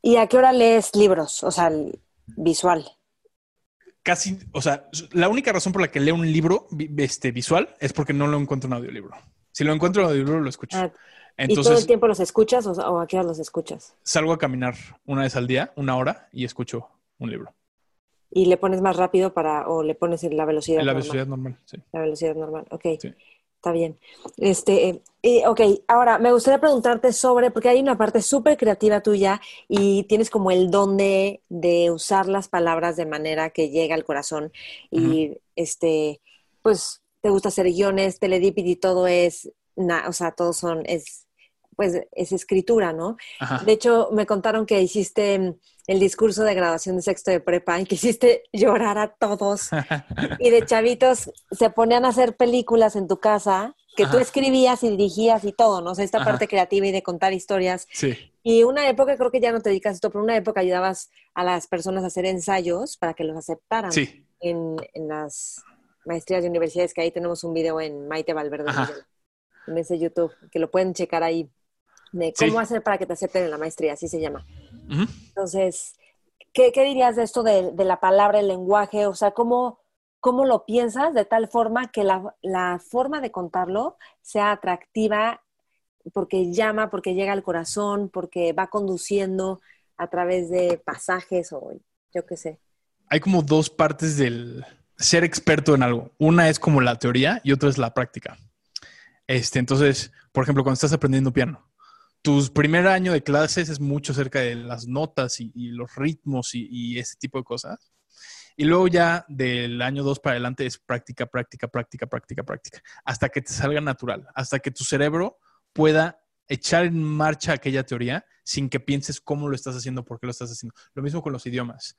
¿Y a qué hora lees libros? O sea, visual. Casi, o sea, la única razón por la que leo un libro este, visual es porque no lo encuentro en audiolibro. Si lo encuentro en audiolibro, lo escucho. Ah, Entonces, ¿Y todo el tiempo los escuchas o, a qué hora los escuchas? Salgo a caminar una vez al día, una hora, y escucho un libro. ¿Y le pones más rápido para, o le pones la velocidad la velocidad normal, sí. La velocidad normal, ok. Sí. Está bien. Este, y, ok, ahora me gustaría preguntarte sobre, porque hay una parte súper creativa tuya y tienes como el don de, usar las palabras de manera que llega al corazón. Y este, pues te gusta hacer guiones, teledip y todo es, o sea, todos son, es, pues es escritura, ¿no? De hecho, me contaron que hiciste el discurso de graduación de sexto de prepa y que hiciste llorar a todos. y de chavitos se ponían a hacer películas en tu casa que tú escribías y dirigías y todo, ¿no? O sea, esta parte creativa y de contar historias. Sí. Y una época, creo que ya no te dedicas a esto, pero una época ayudabas a las personas a hacer ensayos para que los aceptaran sí. en, en, las maestrías de universidades, que ahí tenemos un video en Maite Valverde, en ese YouTube, que lo pueden checar ahí, de cómo hacer para que te acepten en la maestría, así se llama. Entonces, ¿qué, dirías de esto de, la palabra, el lenguaje? O sea, ¿cómo, cómo lo piensas de tal forma que la, forma de contarlo sea atractiva porque llama, porque llega al corazón, porque va conduciendo a través de pasajes o yo qué sé. Hay como dos partes del ser experto en algo. Una es como la teoría y otra es la práctica. Este, entonces, por ejemplo, cuando estás aprendiendo piano, tu primer año de clases es mucho acerca de las notas y, los ritmos y, ese tipo de cosas. Y luego ya del año dos para adelante es práctica, práctica, práctica, práctica, práctica, hasta que te salga natural, hasta que tu cerebro pueda echar en marcha aquella teoría sin que pienses cómo lo estás haciendo, por qué lo estás haciendo. Lo mismo con los idiomas.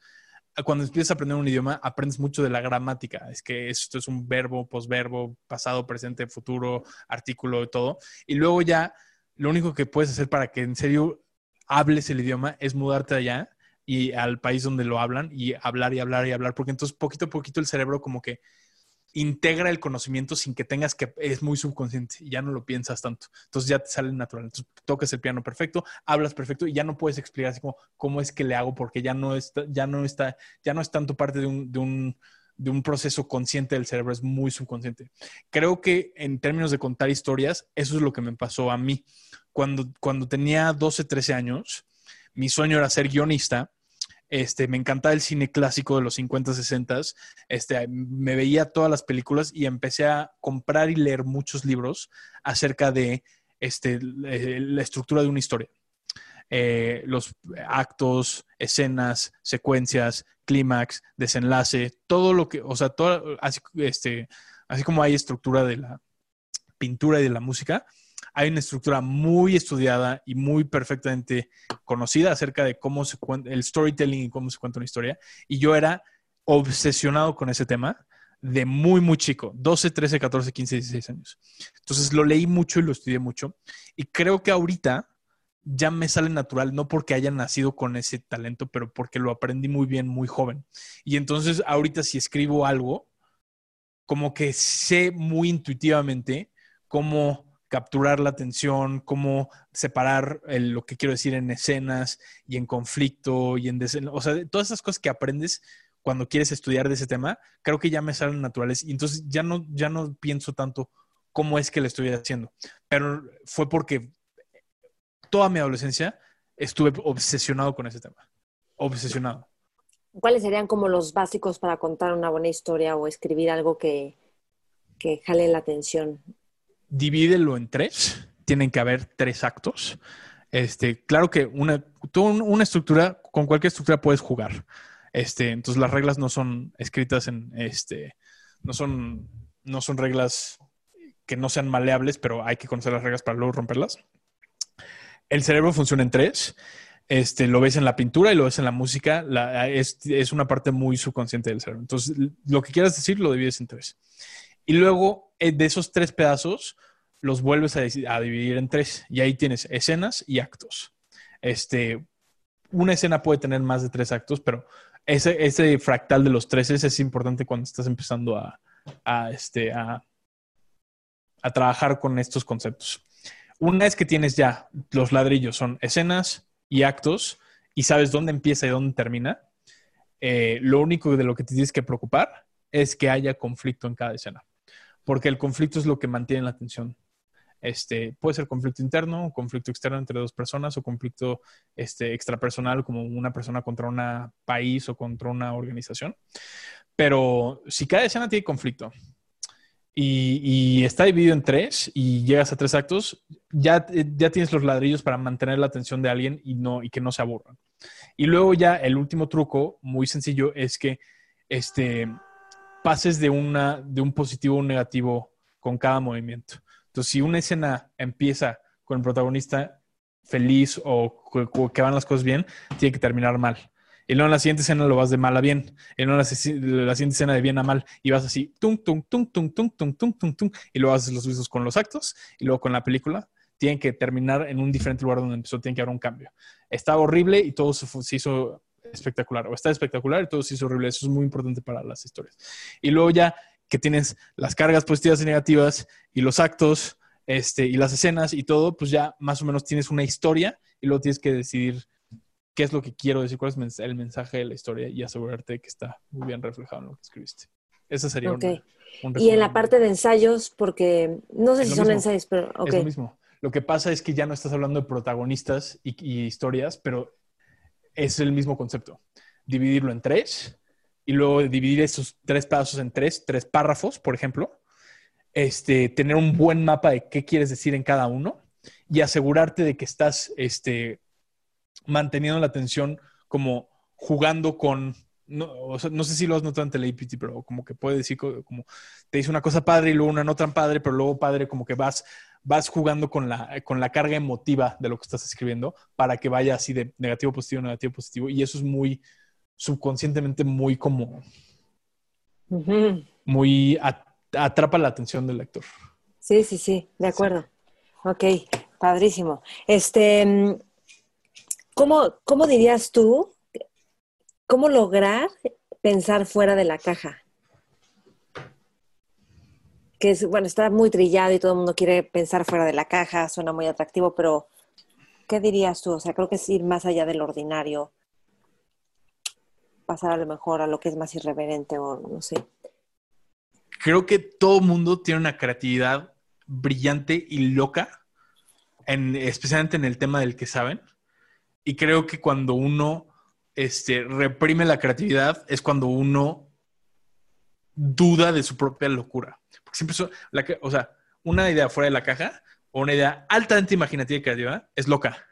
Cuando empiezas a aprender un idioma, aprendes mucho de la gramática. Es que esto es un verbo, posverbo, pasado, presente, futuro, artículo, y todo. Y luego ya lo único que puedes hacer para que en serio hables el idioma es mudarte allá y al país donde lo hablan y hablar y hablar y hablar, porque entonces poquito a poquito el cerebro como que integra el conocimiento sin que tengas que, es muy subconsciente y ya no lo piensas tanto. Entonces ya te sale natural. Entonces tocas el piano perfecto, hablas perfecto y ya no puedes explicar así como cómo es que le hago porque ya no está, ya no está, ya no es tanto parte de un, de un de un proceso consciente del cerebro, es muy subconsciente. Creo que en términos de contar historias, eso es lo que me pasó a mí. Cuando, cuando tenía 12, 13 años, mi sueño era ser guionista. Este, me encantaba el cine clásico de los 50, 60. Este, me veía todas las películas y empecé a comprar y leer muchos libros acerca de este, la estructura de una historia. Eh, los actos, escenas, secuencias, clímax, desenlace, todo lo que, o sea, todo, así, este, así como hay estructura de la pintura y de la música, hay una estructura muy estudiada y muy perfectamente conocida acerca de cómo se cuenta, el storytelling y cómo se cuenta una historia. Y yo era obsesionado con ese tema de muy, muy chico, 12, 13, 14, 15, 16 años. Entonces lo leí mucho y lo estudié mucho. Y creo que ahorita ya me sale natural, no porque haya nacido con ese talento, pero porque lo aprendí muy bien, muy joven. Y entonces ahorita si escribo algo, como que sé muy intuitivamente cómo capturar la atención, cómo separar lo que quiero decir en escenas y en conflicto y en... O sea, todas esas cosas que aprendes cuando quieres estudiar de ese tema, creo que ya me salen naturales. Y entonces ya no, ya no pienso tanto cómo es que lo estoy haciendo. Pero fue porque toda mi adolescencia estuve obsesionado con ese tema. Obsesionado. ¿Cuáles serían como los básicos para contar una buena historia o escribir algo que, que jale la atención? Divídelo en tres. Tienen que haber tres actos. Este, claro que una, una estructura, con cualquier estructura puedes jugar. Este, entonces las reglas no son escritas en este, no son, no son reglas que no sean maleables, pero hay que conocer las reglas para luego romperlas el cerebro funciona en tres. Este, lo ves en la pintura y lo ves en la música. es, una parte muy subconsciente del cerebro. Entonces, lo que quieras decir lo divides en tres. Y luego, eh, de esos tres pedazos, los vuelves a, dividir en tres. Y ahí tienes escenas y actos. Este, una escena puede tener más de tres actos, pero ese, ese fractal de los tres es importante cuando estás empezando a, este, a trabajar con estos conceptos. Una vez que tienes ya los ladrillos, son escenas y actos, y sabes dónde empieza y dónde termina, eh, lo único de lo que te tienes que preocupar es que haya conflicto en cada escena, porque el conflicto es lo que mantiene la atención. Este, puede ser conflicto interno, conflicto externo entre dos personas o conflicto este, extrapersonal como una persona contra un país o contra una organización. Pero si cada escena tiene conflicto y, está dividido en tres y llegas a tres actos, ya, ya tienes los ladrillos para mantener la atención de alguien y, no, y que no se aburran. Y luego ya el último truco, muy sencillo, es que este, pases de, una, de un positivo a un negativo con cada movimiento. Entonces, si una escena empieza con el protagonista feliz o que van las cosas bien, tiene que terminar mal. Y luego en la siguiente escena lo vas de mal a bien. Y luego en la, siguiente escena de bien a mal. Y vas así, tum, tum, tum, tum, tum, tum, tum, tum, tum. Y luego haces los usos con los actos. Y luego con la película. Tienen que terminar en un diferente lugar donde empezó. Tiene que haber un cambio. Está horrible y todo se, hizo espectacular. O está espectacular y todo se hizo horrible. Eso es muy importante para las historias. Y luego ya que tienes las cargas positivas y negativas y los actos este, y las escenas y todo, pues ya más o menos tienes una historia y luego tienes que decidir qué es lo que quiero decir, cuál es el mensaje de la historia y asegurarte que está muy bien reflejado en lo que escribiste. Esa sería okay. Y en la parte de ensayos, porque no sé si son ensayos, pero Es lo mismo. Lo que pasa es que ya no estás hablando de protagonistas y, historias, pero es el mismo concepto. Dividirlo en tres y luego dividir esos tres pasos en tres, tres párrafos, por ejemplo. Este, tener un buen mapa de qué quieres decir en cada uno y asegurarte de que estás este, manteniendo la atención como jugando con, no, sé si lo has notado en Telepity, pero como que puede decir como te dice una cosa padre y luego una no tan padre, pero luego padre como que vas, vas jugando con la, con la carga emotiva de lo que estás escribiendo para que vaya así de negativo, positivo, negativo, positivo. Y eso es muy subconscientemente muy como, muy atrapa la atención del lector. Sí, sí, sí, de acuerdo. Ok, padrísimo. Este, mm, ¿Cómo, dirías tú, cómo lograr pensar fuera de la caja? Que es, bueno, está muy trillado y todo el mundo quiere pensar fuera de la caja, suena muy atractivo, pero ¿qué dirías tú? O sea, creo que es ir más allá del ordinario, pasar a lo mejor a lo que es más irreverente o no sé. Creo que todo mundo tiene una creatividad brillante y loca, en, especialmente en el tema del que saben. Y creo que cuando uno este, reprime la creatividad es cuando uno duda de su propia locura. Porque siempre, la, o sea, una idea fuera de la caja o una idea altamente imaginativa y creativa es loca.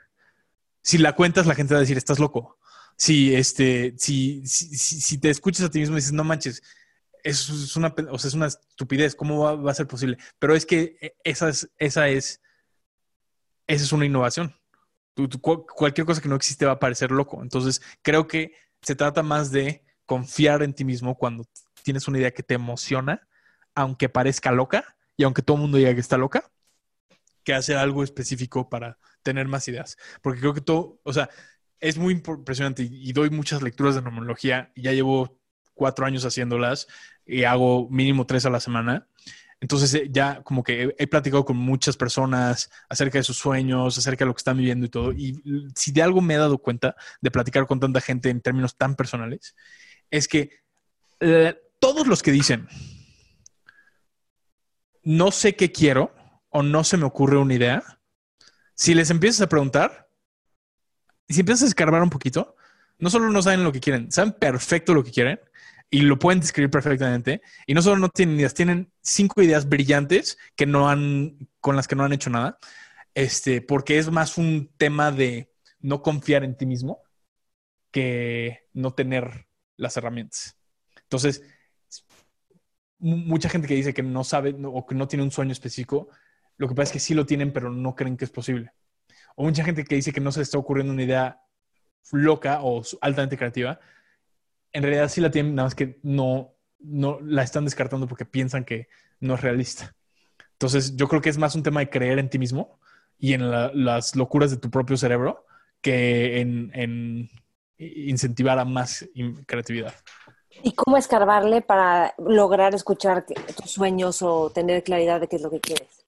Si la cuentas, la gente va a decir, estás loco. Si, este, si, si, te escuchas a ti mismo y dices, no manches, es, una, o sea, es una estupidez, ¿cómo va, va, a ser posible? Pero es que e, esa es, esa es, esa es una innovación cualquier cosa que no existe va a parecer loco. Entonces, creo que se trata más de confiar en ti mismo cuando tienes una idea que te emociona, aunque parezca loca y aunque todo el mundo diga que está loca, que hacer algo específico para tener más ideas. Porque creo que todo, o sea, es muy impresionante y doy muchas lecturas de nomología ya llevo cuatro años haciéndolas y hago mínimo tres a la semana. Entonces eh, ya como que he, platicado con muchas personas acerca de sus sueños, acerca de lo que están viviendo y todo. Y si de algo me he dado cuenta de platicar con tanta gente en términos tan personales, es que eh, todos los que dicen, no sé qué quiero o no se me ocurre una idea, si les empiezas a preguntar, y si empiezas a escarbar un poquito, no solo no saben lo que quieren, saben perfecto lo que quieren y lo pueden describir perfectamente. Y no solo no tienen ideas, tienen cinco ideas brillantes que no han, con las que no han hecho nada. Este, porque es más un tema de no confiar en ti mismo que no tener las herramientas. Entonces, mucha gente que dice que no sabe o que no tiene un sueño específico, lo que pasa es que sí lo tienen, pero no creen que es posible. O mucha gente que dice que no se está ocurriendo una idea loca o altamente creativa, en realidad sí la tienen, nada más que no, no la están descartando porque piensan que no es realista. Entonces, yo creo que es más un tema de creer en ti mismo y en las locuras de tu propio cerebro que en, incentivar a más creatividad. ¿Y cómo escarbarle para lograr escuchar tus sueños o tener claridad de qué es lo que quieres?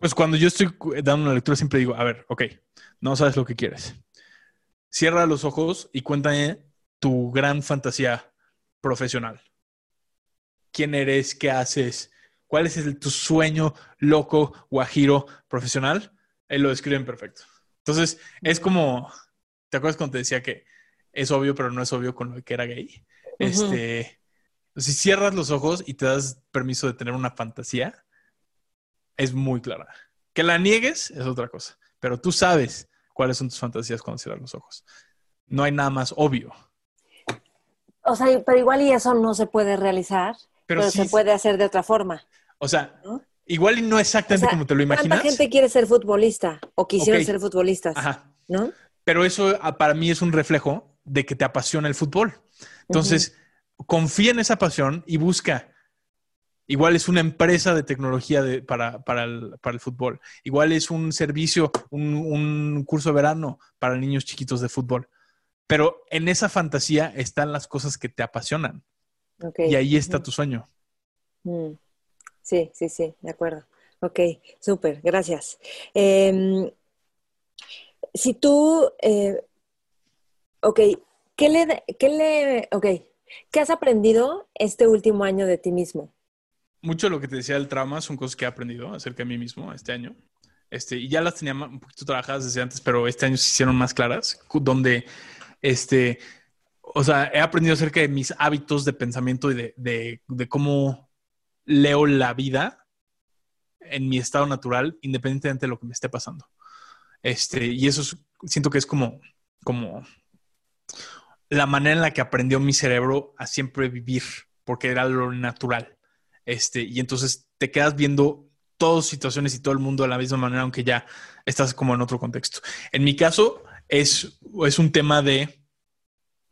Pues cuando yo estoy dando una lectura siempre digo, a ver, ok, no sabes lo que quieres. Cierra los ojos y cuéntame tu gran fantasía profesional. ¿Quién eres? ¿Qué haces? ¿Cuál es tu sueño loco, guajiro, profesional? Él lo describen perfecto. Entonces, es como, ¿te acuerdas cuando te decía que es obvio, pero no es obvio con lo que era gay? Este, Si cierras los ojos y te das permiso de tener una fantasía, es muy clara. Que la niegues es otra cosa, pero tú sabes cuáles son tus fantasías cuando cierras los ojos. No hay nada más obvio. O sea, pero igual y eso no se puede realizar, pero, se puede hacer de otra forma. O sea, igual y no exactamente como te lo imaginas. ¿Cuánta gente quiere ser futbolista o quisieron ser futbolistas? Ajá. ¿No? Pero eso ah, para mí es un reflejo de que te apasiona el fútbol. Entonces, confía en esa pasión y busca. Igual es una empresa de tecnología para, el, fútbol. Igual es un servicio, un, curso de verano para niños chiquitos de fútbol. Pero en esa fantasía están las cosas que te apasionan. Y ahí está tu sueño. Mm. Sí, sí, sí, de acuerdo. Ok, súper, gracias. Em, si tú, eh, ok, ¿qué le, qué le, ok, ¿qué has aprendido este último año de ti mismo? Mucho de lo que te decía del trauma son cosas que he aprendido acerca de mí mismo este año. Este, y ya las tenía un poquito trabajadas desde antes, pero este año se hicieron más claras, donde, este, o sea, he aprendido acerca de mis hábitos de pensamiento y de, de, cómo leo la vida en mi estado natural, independientemente de lo que me esté pasando. Este, y eso siento que es como, como la manera en la que aprendió mi cerebro a siempre vivir, porque era lo natural. Este, y entonces te quedas viendo todas situaciones y todo el mundo de la misma manera, aunque ya estás como en otro contexto. En mi caso, es, es un tema de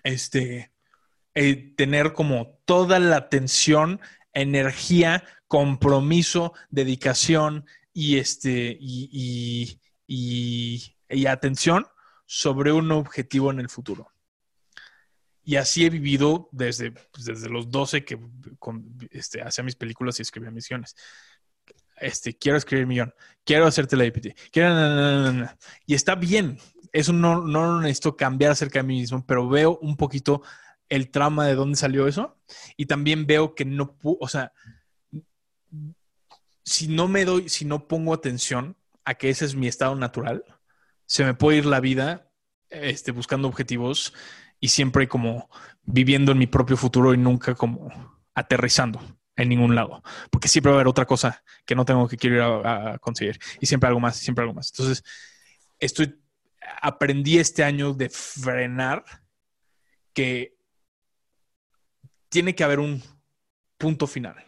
este, eh, tener como toda la atención, energía, compromiso, dedicación y, este, y, y, atención sobre un objetivo en el futuro. Y así he vivido desde, pues, desde los 12 que este, hacía mis películas y escribía misiones. Este, quiero escribir millón, quiero hacer telepatía, quiero... y está bien, eso no, no necesito cambiar acerca de mí mismo, pero veo un poquito el trauma de dónde salió eso y también veo que no, o sea, si no me doy, si no pongo atención a que ese es mi estado natural, se me puede ir la vida este, buscando objetivos y siempre como viviendo en mi propio futuro y nunca como aterrizando en ningún lado, porque siempre va a haber otra cosa que no tengo que quiero ir a, conseguir y siempre algo más, siempre algo más. Entonces, estoy aprendí este año de frenar que tiene que haber un punto final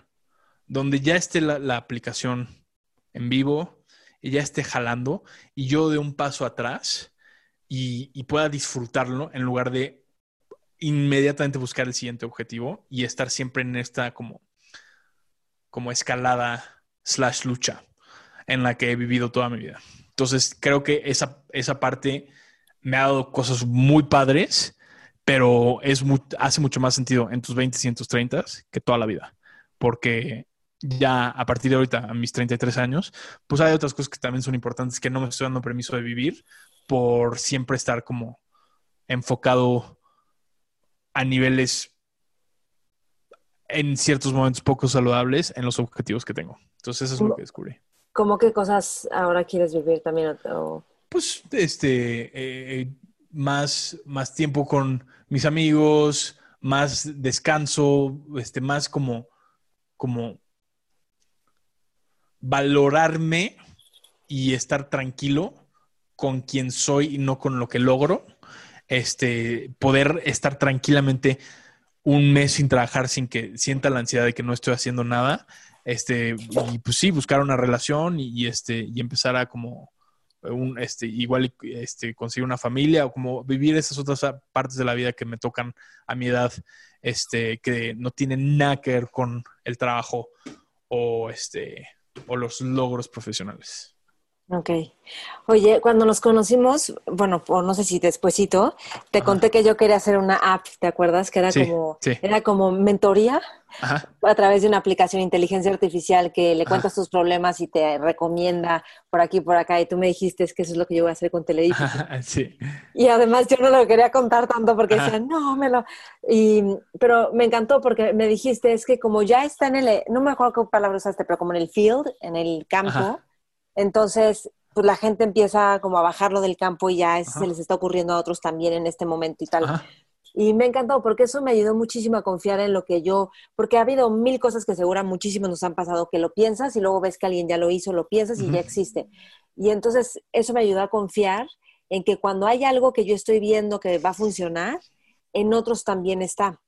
donde ya esté la aplicación en vivo, y ya esté jalando y yo de un paso atrás y, pueda disfrutarlo en lugar de inmediatamente buscar el siguiente objetivo y estar siempre en esta como, como escalada slash lucha en la que he vivido toda mi vida. Entonces creo que esa, esa parte me ha dado cosas muy padres, pero es hace mucho más sentido en tus 20 y en tus 30 que toda la vida. Porque ya a partir de ahorita, a mis 33 años, pues hay otras cosas que también son importantes que no me estoy dando permiso de vivir por siempre estar como enfocado a niveles en ciertos momentos poco saludables en los objetivos que tengo. Entonces eso es lo que descubrí. ¿Cómo qué cosas ahora quieres vivir también? Pues este, eh, más, más tiempo con mis amigos, más descanso, este, más como, como valorarme y estar tranquilo con quien soy y no con lo que logro. Este, poder estar tranquilamente un mes sin trabajar, sin que sienta la ansiedad de que no estoy haciendo nada. Este, y pues sí, buscar una relación y, este, y empezar a como un, este, igual este, conseguir una familia o como vivir esas otras partes de la vida que me tocan a mi edad, este, que no tienen nada que ver con el trabajo o este, o los logros profesionales. Ok. Oye, cuando nos conocimos, bueno, no sé si despuesito, te conté que yo quería hacer una app, ¿te acuerdas? Que era como, era como mentoría a través de una aplicación de inteligencia artificial que le cuentas tus problemas y te recomienda por aquí por acá. Y tú me dijiste es que eso es lo que yo voy a hacer con Teledifícil. Sí. Y además yo no lo quería contar tanto porque decía, no, me lo. Y, pero me encantó porque me dijiste es que como ya está en el, no me acuerdo qué palabra usaste, pero como en el field, en el campo. Entonces, pues la gente empieza como a bajarlo del campo y ya se les está ocurriendo a otros también en este momento y tal. Y me ha encantado porque eso me ayudó muchísimo a confiar en lo que yo, porque ha habido mil cosas que segura muchísimos nos han pasado, que lo piensas y luego ves que alguien ya lo hizo, lo piensas y ya existe. Y entonces eso me ayudó a confiar en que cuando hay algo que yo estoy viendo que va a funcionar, en otros también está.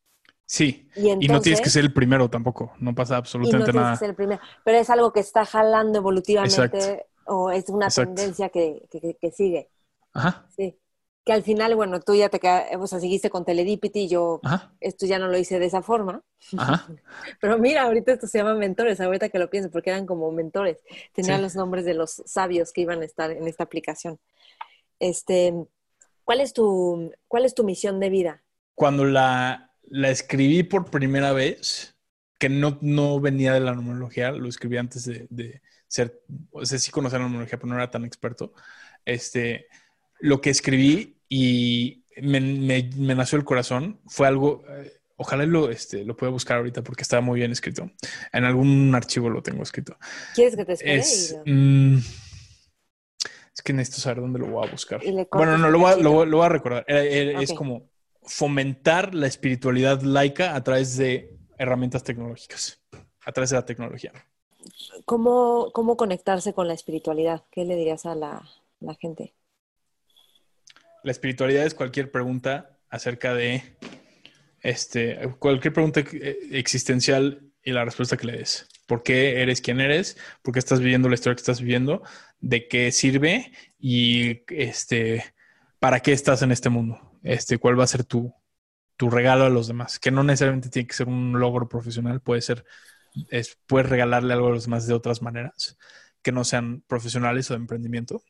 Sí, y, no tienes que ser el primero tampoco, no pasa absolutamente no nada. Que ser el primero, pero es algo que está jalando evolutivamente o es una tendencia que, que, sigue. Ajá. Sí. Que al final, bueno, tú ya te quedaste, o sea, seguiste con Teledipity y yo esto ya no lo hice de esa forma. Ajá. Pero mira, ahorita esto se llama mentores, ahorita que lo pienso, porque eran como mentores. Tenían los nombres de los sabios que iban a estar en esta aplicación. Este, ¿cuál es tu, cuál es tu misión de vida? Cuando la, la escribí por primera vez, que no, no venía de la numerología, lo escribí antes de, de ser, o sea, sí conocía la numerología, pero no era tan experto. Este, lo que escribí y me, me, nació el corazón fue algo, eh, ojalá lo, este, lo pueda buscar ahorita porque estaba muy bien escrito. En algún archivo lo tengo escrito. ¿Quieres que te espere? Es, mm, es que necesito saber dónde lo voy a buscar. Bueno, no, lo voy, lo, voy a recordar. Es como fomentar la espiritualidad laica a través de herramientas tecnológicas, a través de la tecnología. ¿Cómo, cómo conectarse con la espiritualidad? ¿Qué le dirías a la, la gente? La espiritualidad es cualquier pregunta acerca de este, cualquier pregunta existencial y la respuesta que le des. ¿Por qué eres quien eres? ¿Por qué estás viviendo la historia que estás viviendo? ¿De qué sirve? Y este, ¿para qué estás en este mundo? Este, ¿cuál va a ser tu, tu regalo a los demás? Que no necesariamente tiene que ser un logro profesional, puede ser, es, puedes regalarle algo a los demás de otras maneras que no sean profesionales o de emprendimiento.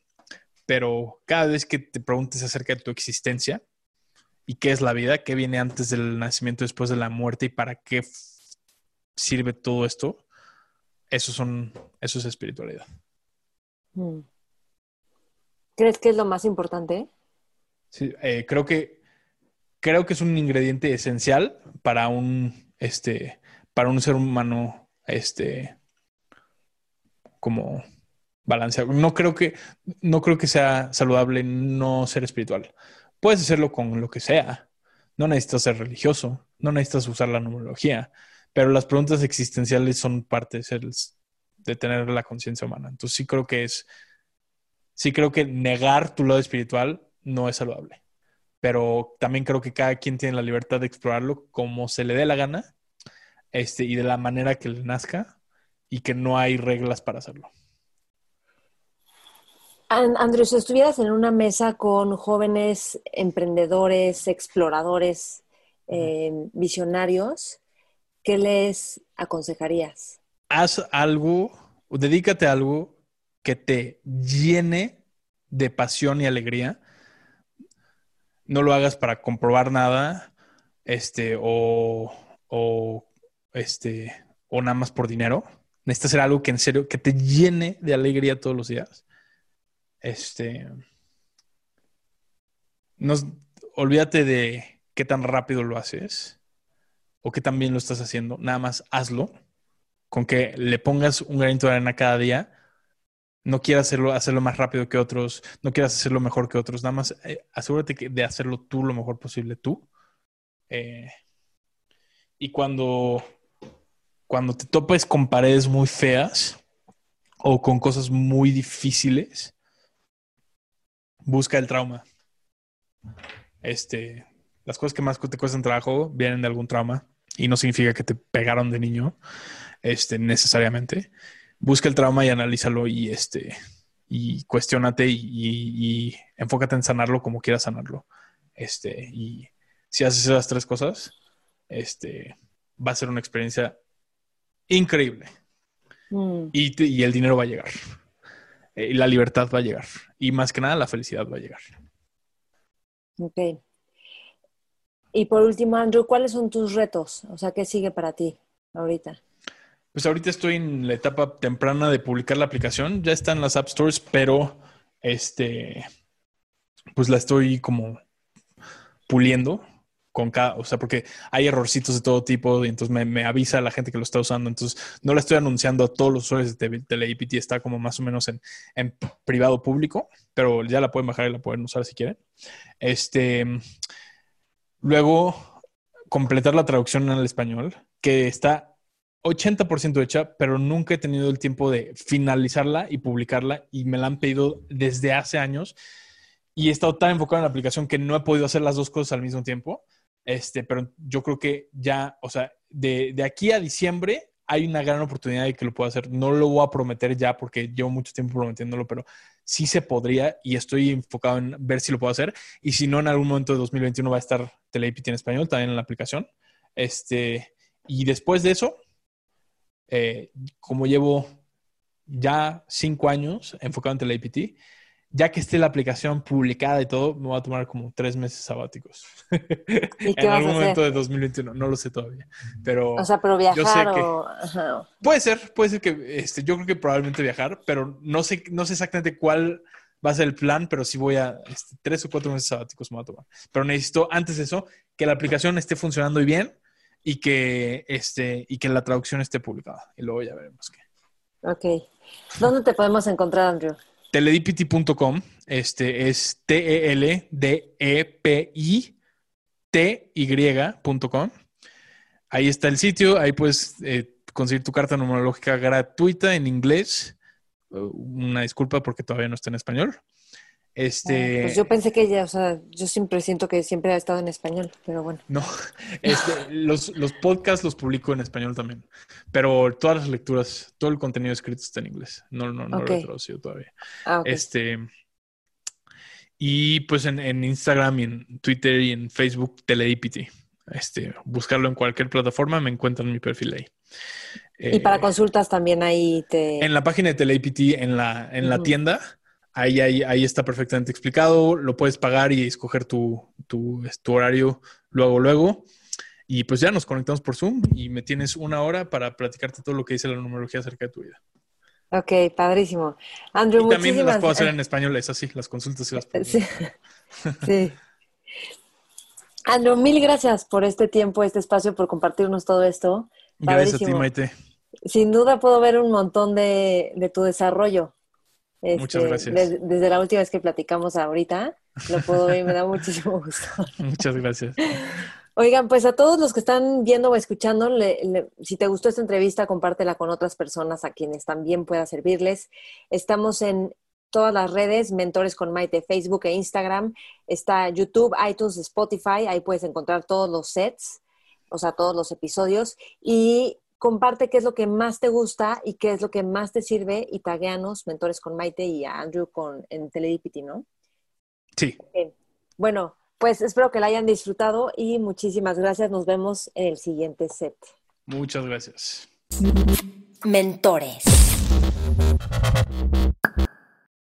Pero cada vez que te preguntes acerca de tu existencia y qué es la vida, qué viene antes del nacimiento, después de la muerte y para qué sirve todo esto, eso, son, eso es espiritualidad. Mm. ¿Crees que es lo más importante? Eh, creo que creo que es un ingrediente esencial para un este para un ser humano este como balanceado. No creo que no creo que sea saludable no ser espiritual. Puedes hacerlo con lo que sea. No necesitas ser religioso, no necesitas usar la numerología, pero las preguntas existenciales son parte de, ser, de tener la conciencia humana. Entonces sí creo que es, sí creo que negar tu lado espiritual no es saludable. Pero también creo que cada quien tiene la libertad de explorarlo como se le dé la gana este, y de la manera que le nazca y que no hay reglas para hacerlo. Andrew, si estuvieras en una mesa con jóvenes emprendedores, exploradores, eh, visionarios, ¿qué les aconsejarías? Haz algo, dedícate a algo que te llene de pasión y alegría. No lo hagas para comprobar nada, este, o, o este, o nada más por dinero. Necesitas hacer algo que en serio, que te llene de alegría todos los días. Este, nos, olvídate de qué tan rápido lo haces o que también lo estás haciendo, nada más hazlo. Con que le pongas un granito de arena cada día, no quieras hacerlo, hacerlo más rápido que otros, no quieras hacerlo mejor que otros, nada más eh, asegúrate de hacerlo tú lo mejor posible tú. Eh, y cuando, cuando te topes con paredes muy feas o con cosas muy difíciles, busca el trauma. Este, las cosas que más te cuestan trabajo vienen de algún trauma y no significa que te pegaron de niño, este, necesariamente. Busca el trauma y analízalo y este, y cuestionate y, enfócate en sanarlo como quieras sanarlo. Este, y si haces esas tres cosas, este, va a ser una experiencia increíble. Mm. Y, y, el dinero va a llegar. Eh, y la libertad va a llegar. Y más que nada, la felicidad va a llegar. Ok. Y por último, Andrew, ¿cuáles son tus retos? O sea, ¿qué sigue para ti ahorita? Pues ahorita estoy en la etapa temprana de publicar la aplicación. Ya está en las App Stores, pero este, pues la estoy como puliendo con cada, o sea, porque hay errorcitos de todo tipo y entonces me, avisa la gente que lo está usando. Entonces no la estoy anunciando a todos los usuarios de TeleIPT, está como más o menos en, en, privado público, pero ya la pueden bajar y la pueden usar si quieren. Este, Luego, completar la traducción al español, que está 80% hecha, pero nunca he tenido el tiempo de finalizarla y publicarla y me la han pedido desde hace años y he estado tan enfocado en la aplicación que no he podido hacer las dos cosas al mismo tiempo. Este, pero yo creo que ya, o sea, de, de aquí a diciembre hay una gran oportunidad de que lo pueda hacer. No lo voy a prometer ya porque llevo mucho tiempo prometiéndolo, pero sí se podría y estoy enfocado en ver si lo puedo hacer. Y si no, en algún momento de 2021 va a estar TeleIPT en español también en la aplicación. Este, y después de eso, eh, como llevo ya cinco años enfocado en TeleIPT, ya que esté la aplicación publicada y todo, me va a tomar como tres meses sabáticos. en algún momento de 2021, no lo sé todavía. Pero, o sea, pero viajar o... Puede ser, puede ser que, este, yo creo que probablemente viajar, pero no sé, no sé exactamente cuál va a ser el plan, pero sí voy a, este, tres o cuatro meses sabáticos me va a tomar. Pero necesito, antes de eso, que la aplicación esté funcionando bien y que, este, y que la traducción esté publicada. Y luego ya veremos qué. Ok. ¿Dónde te podemos encontrar, Andrew? teledipity.com, este es T-E-L-D-E-P-I-T-Y.com. Ahí está el sitio, ahí puedes eh, conseguir tu carta numerológica gratuita en inglés. Uh, una disculpa porque todavía no está en español. Este, pues yo pensé que ya, o sea, yo siempre siento que siempre ha estado en español, pero bueno. No, este, los, los, podcasts los publico en español también, pero todas las lecturas, todo el contenido escrito está en inglés. No, no, no lo he traducido todavía. Ah, este, y pues en, en, Instagram y en Twitter y en Facebook, Teledipity. Este, buscarlo en cualquier plataforma, me encuentran mi perfil ahí. Y para eh, consultas también ahí te... En la página de Teledipity, en la, en la tienda Ahí, ahí, está perfectamente explicado. Lo puedes pagar y escoger tu, tu, horario luego, luego. Y pues ya nos conectamos por Zoom y me tienes una hora para platicarte todo lo que dice la numerología acerca de tu vida. Ok, padrísimo. Andrew, y también las puedo hacer en español, es así, las consultas y las puedo Sí. sí. Andrew, mil gracias por este tiempo, este espacio, por compartirnos todo esto. Gracias a ti, Maite. Sin duda puedo ver un montón de, de tu desarrollo. Muchas este, gracias. Desde, la última vez que platicamos ahorita, lo puedo ver y me da muchísimo gusto. Muchas gracias. Oigan, pues a todos los que están viendo o escuchando, si te gustó esta entrevista, compártela con otras personas a quienes también pueda servirles. Estamos en todas las redes, Mentores con Maite, Facebook e Instagram. Está YouTube, iTunes, Spotify, ahí puedes encontrar todos los sets, o sea, todos los episodios. Y comparte qué es lo que más te gusta y qué es lo que más te sirve y tagueanos, mentores con Maite y a Andrew con, en Teledipity, ¿no? Sí. Bueno, pues espero que la hayan disfrutado y muchísimas gracias. Nos vemos en el siguiente set. Muchas gracias. Mentores.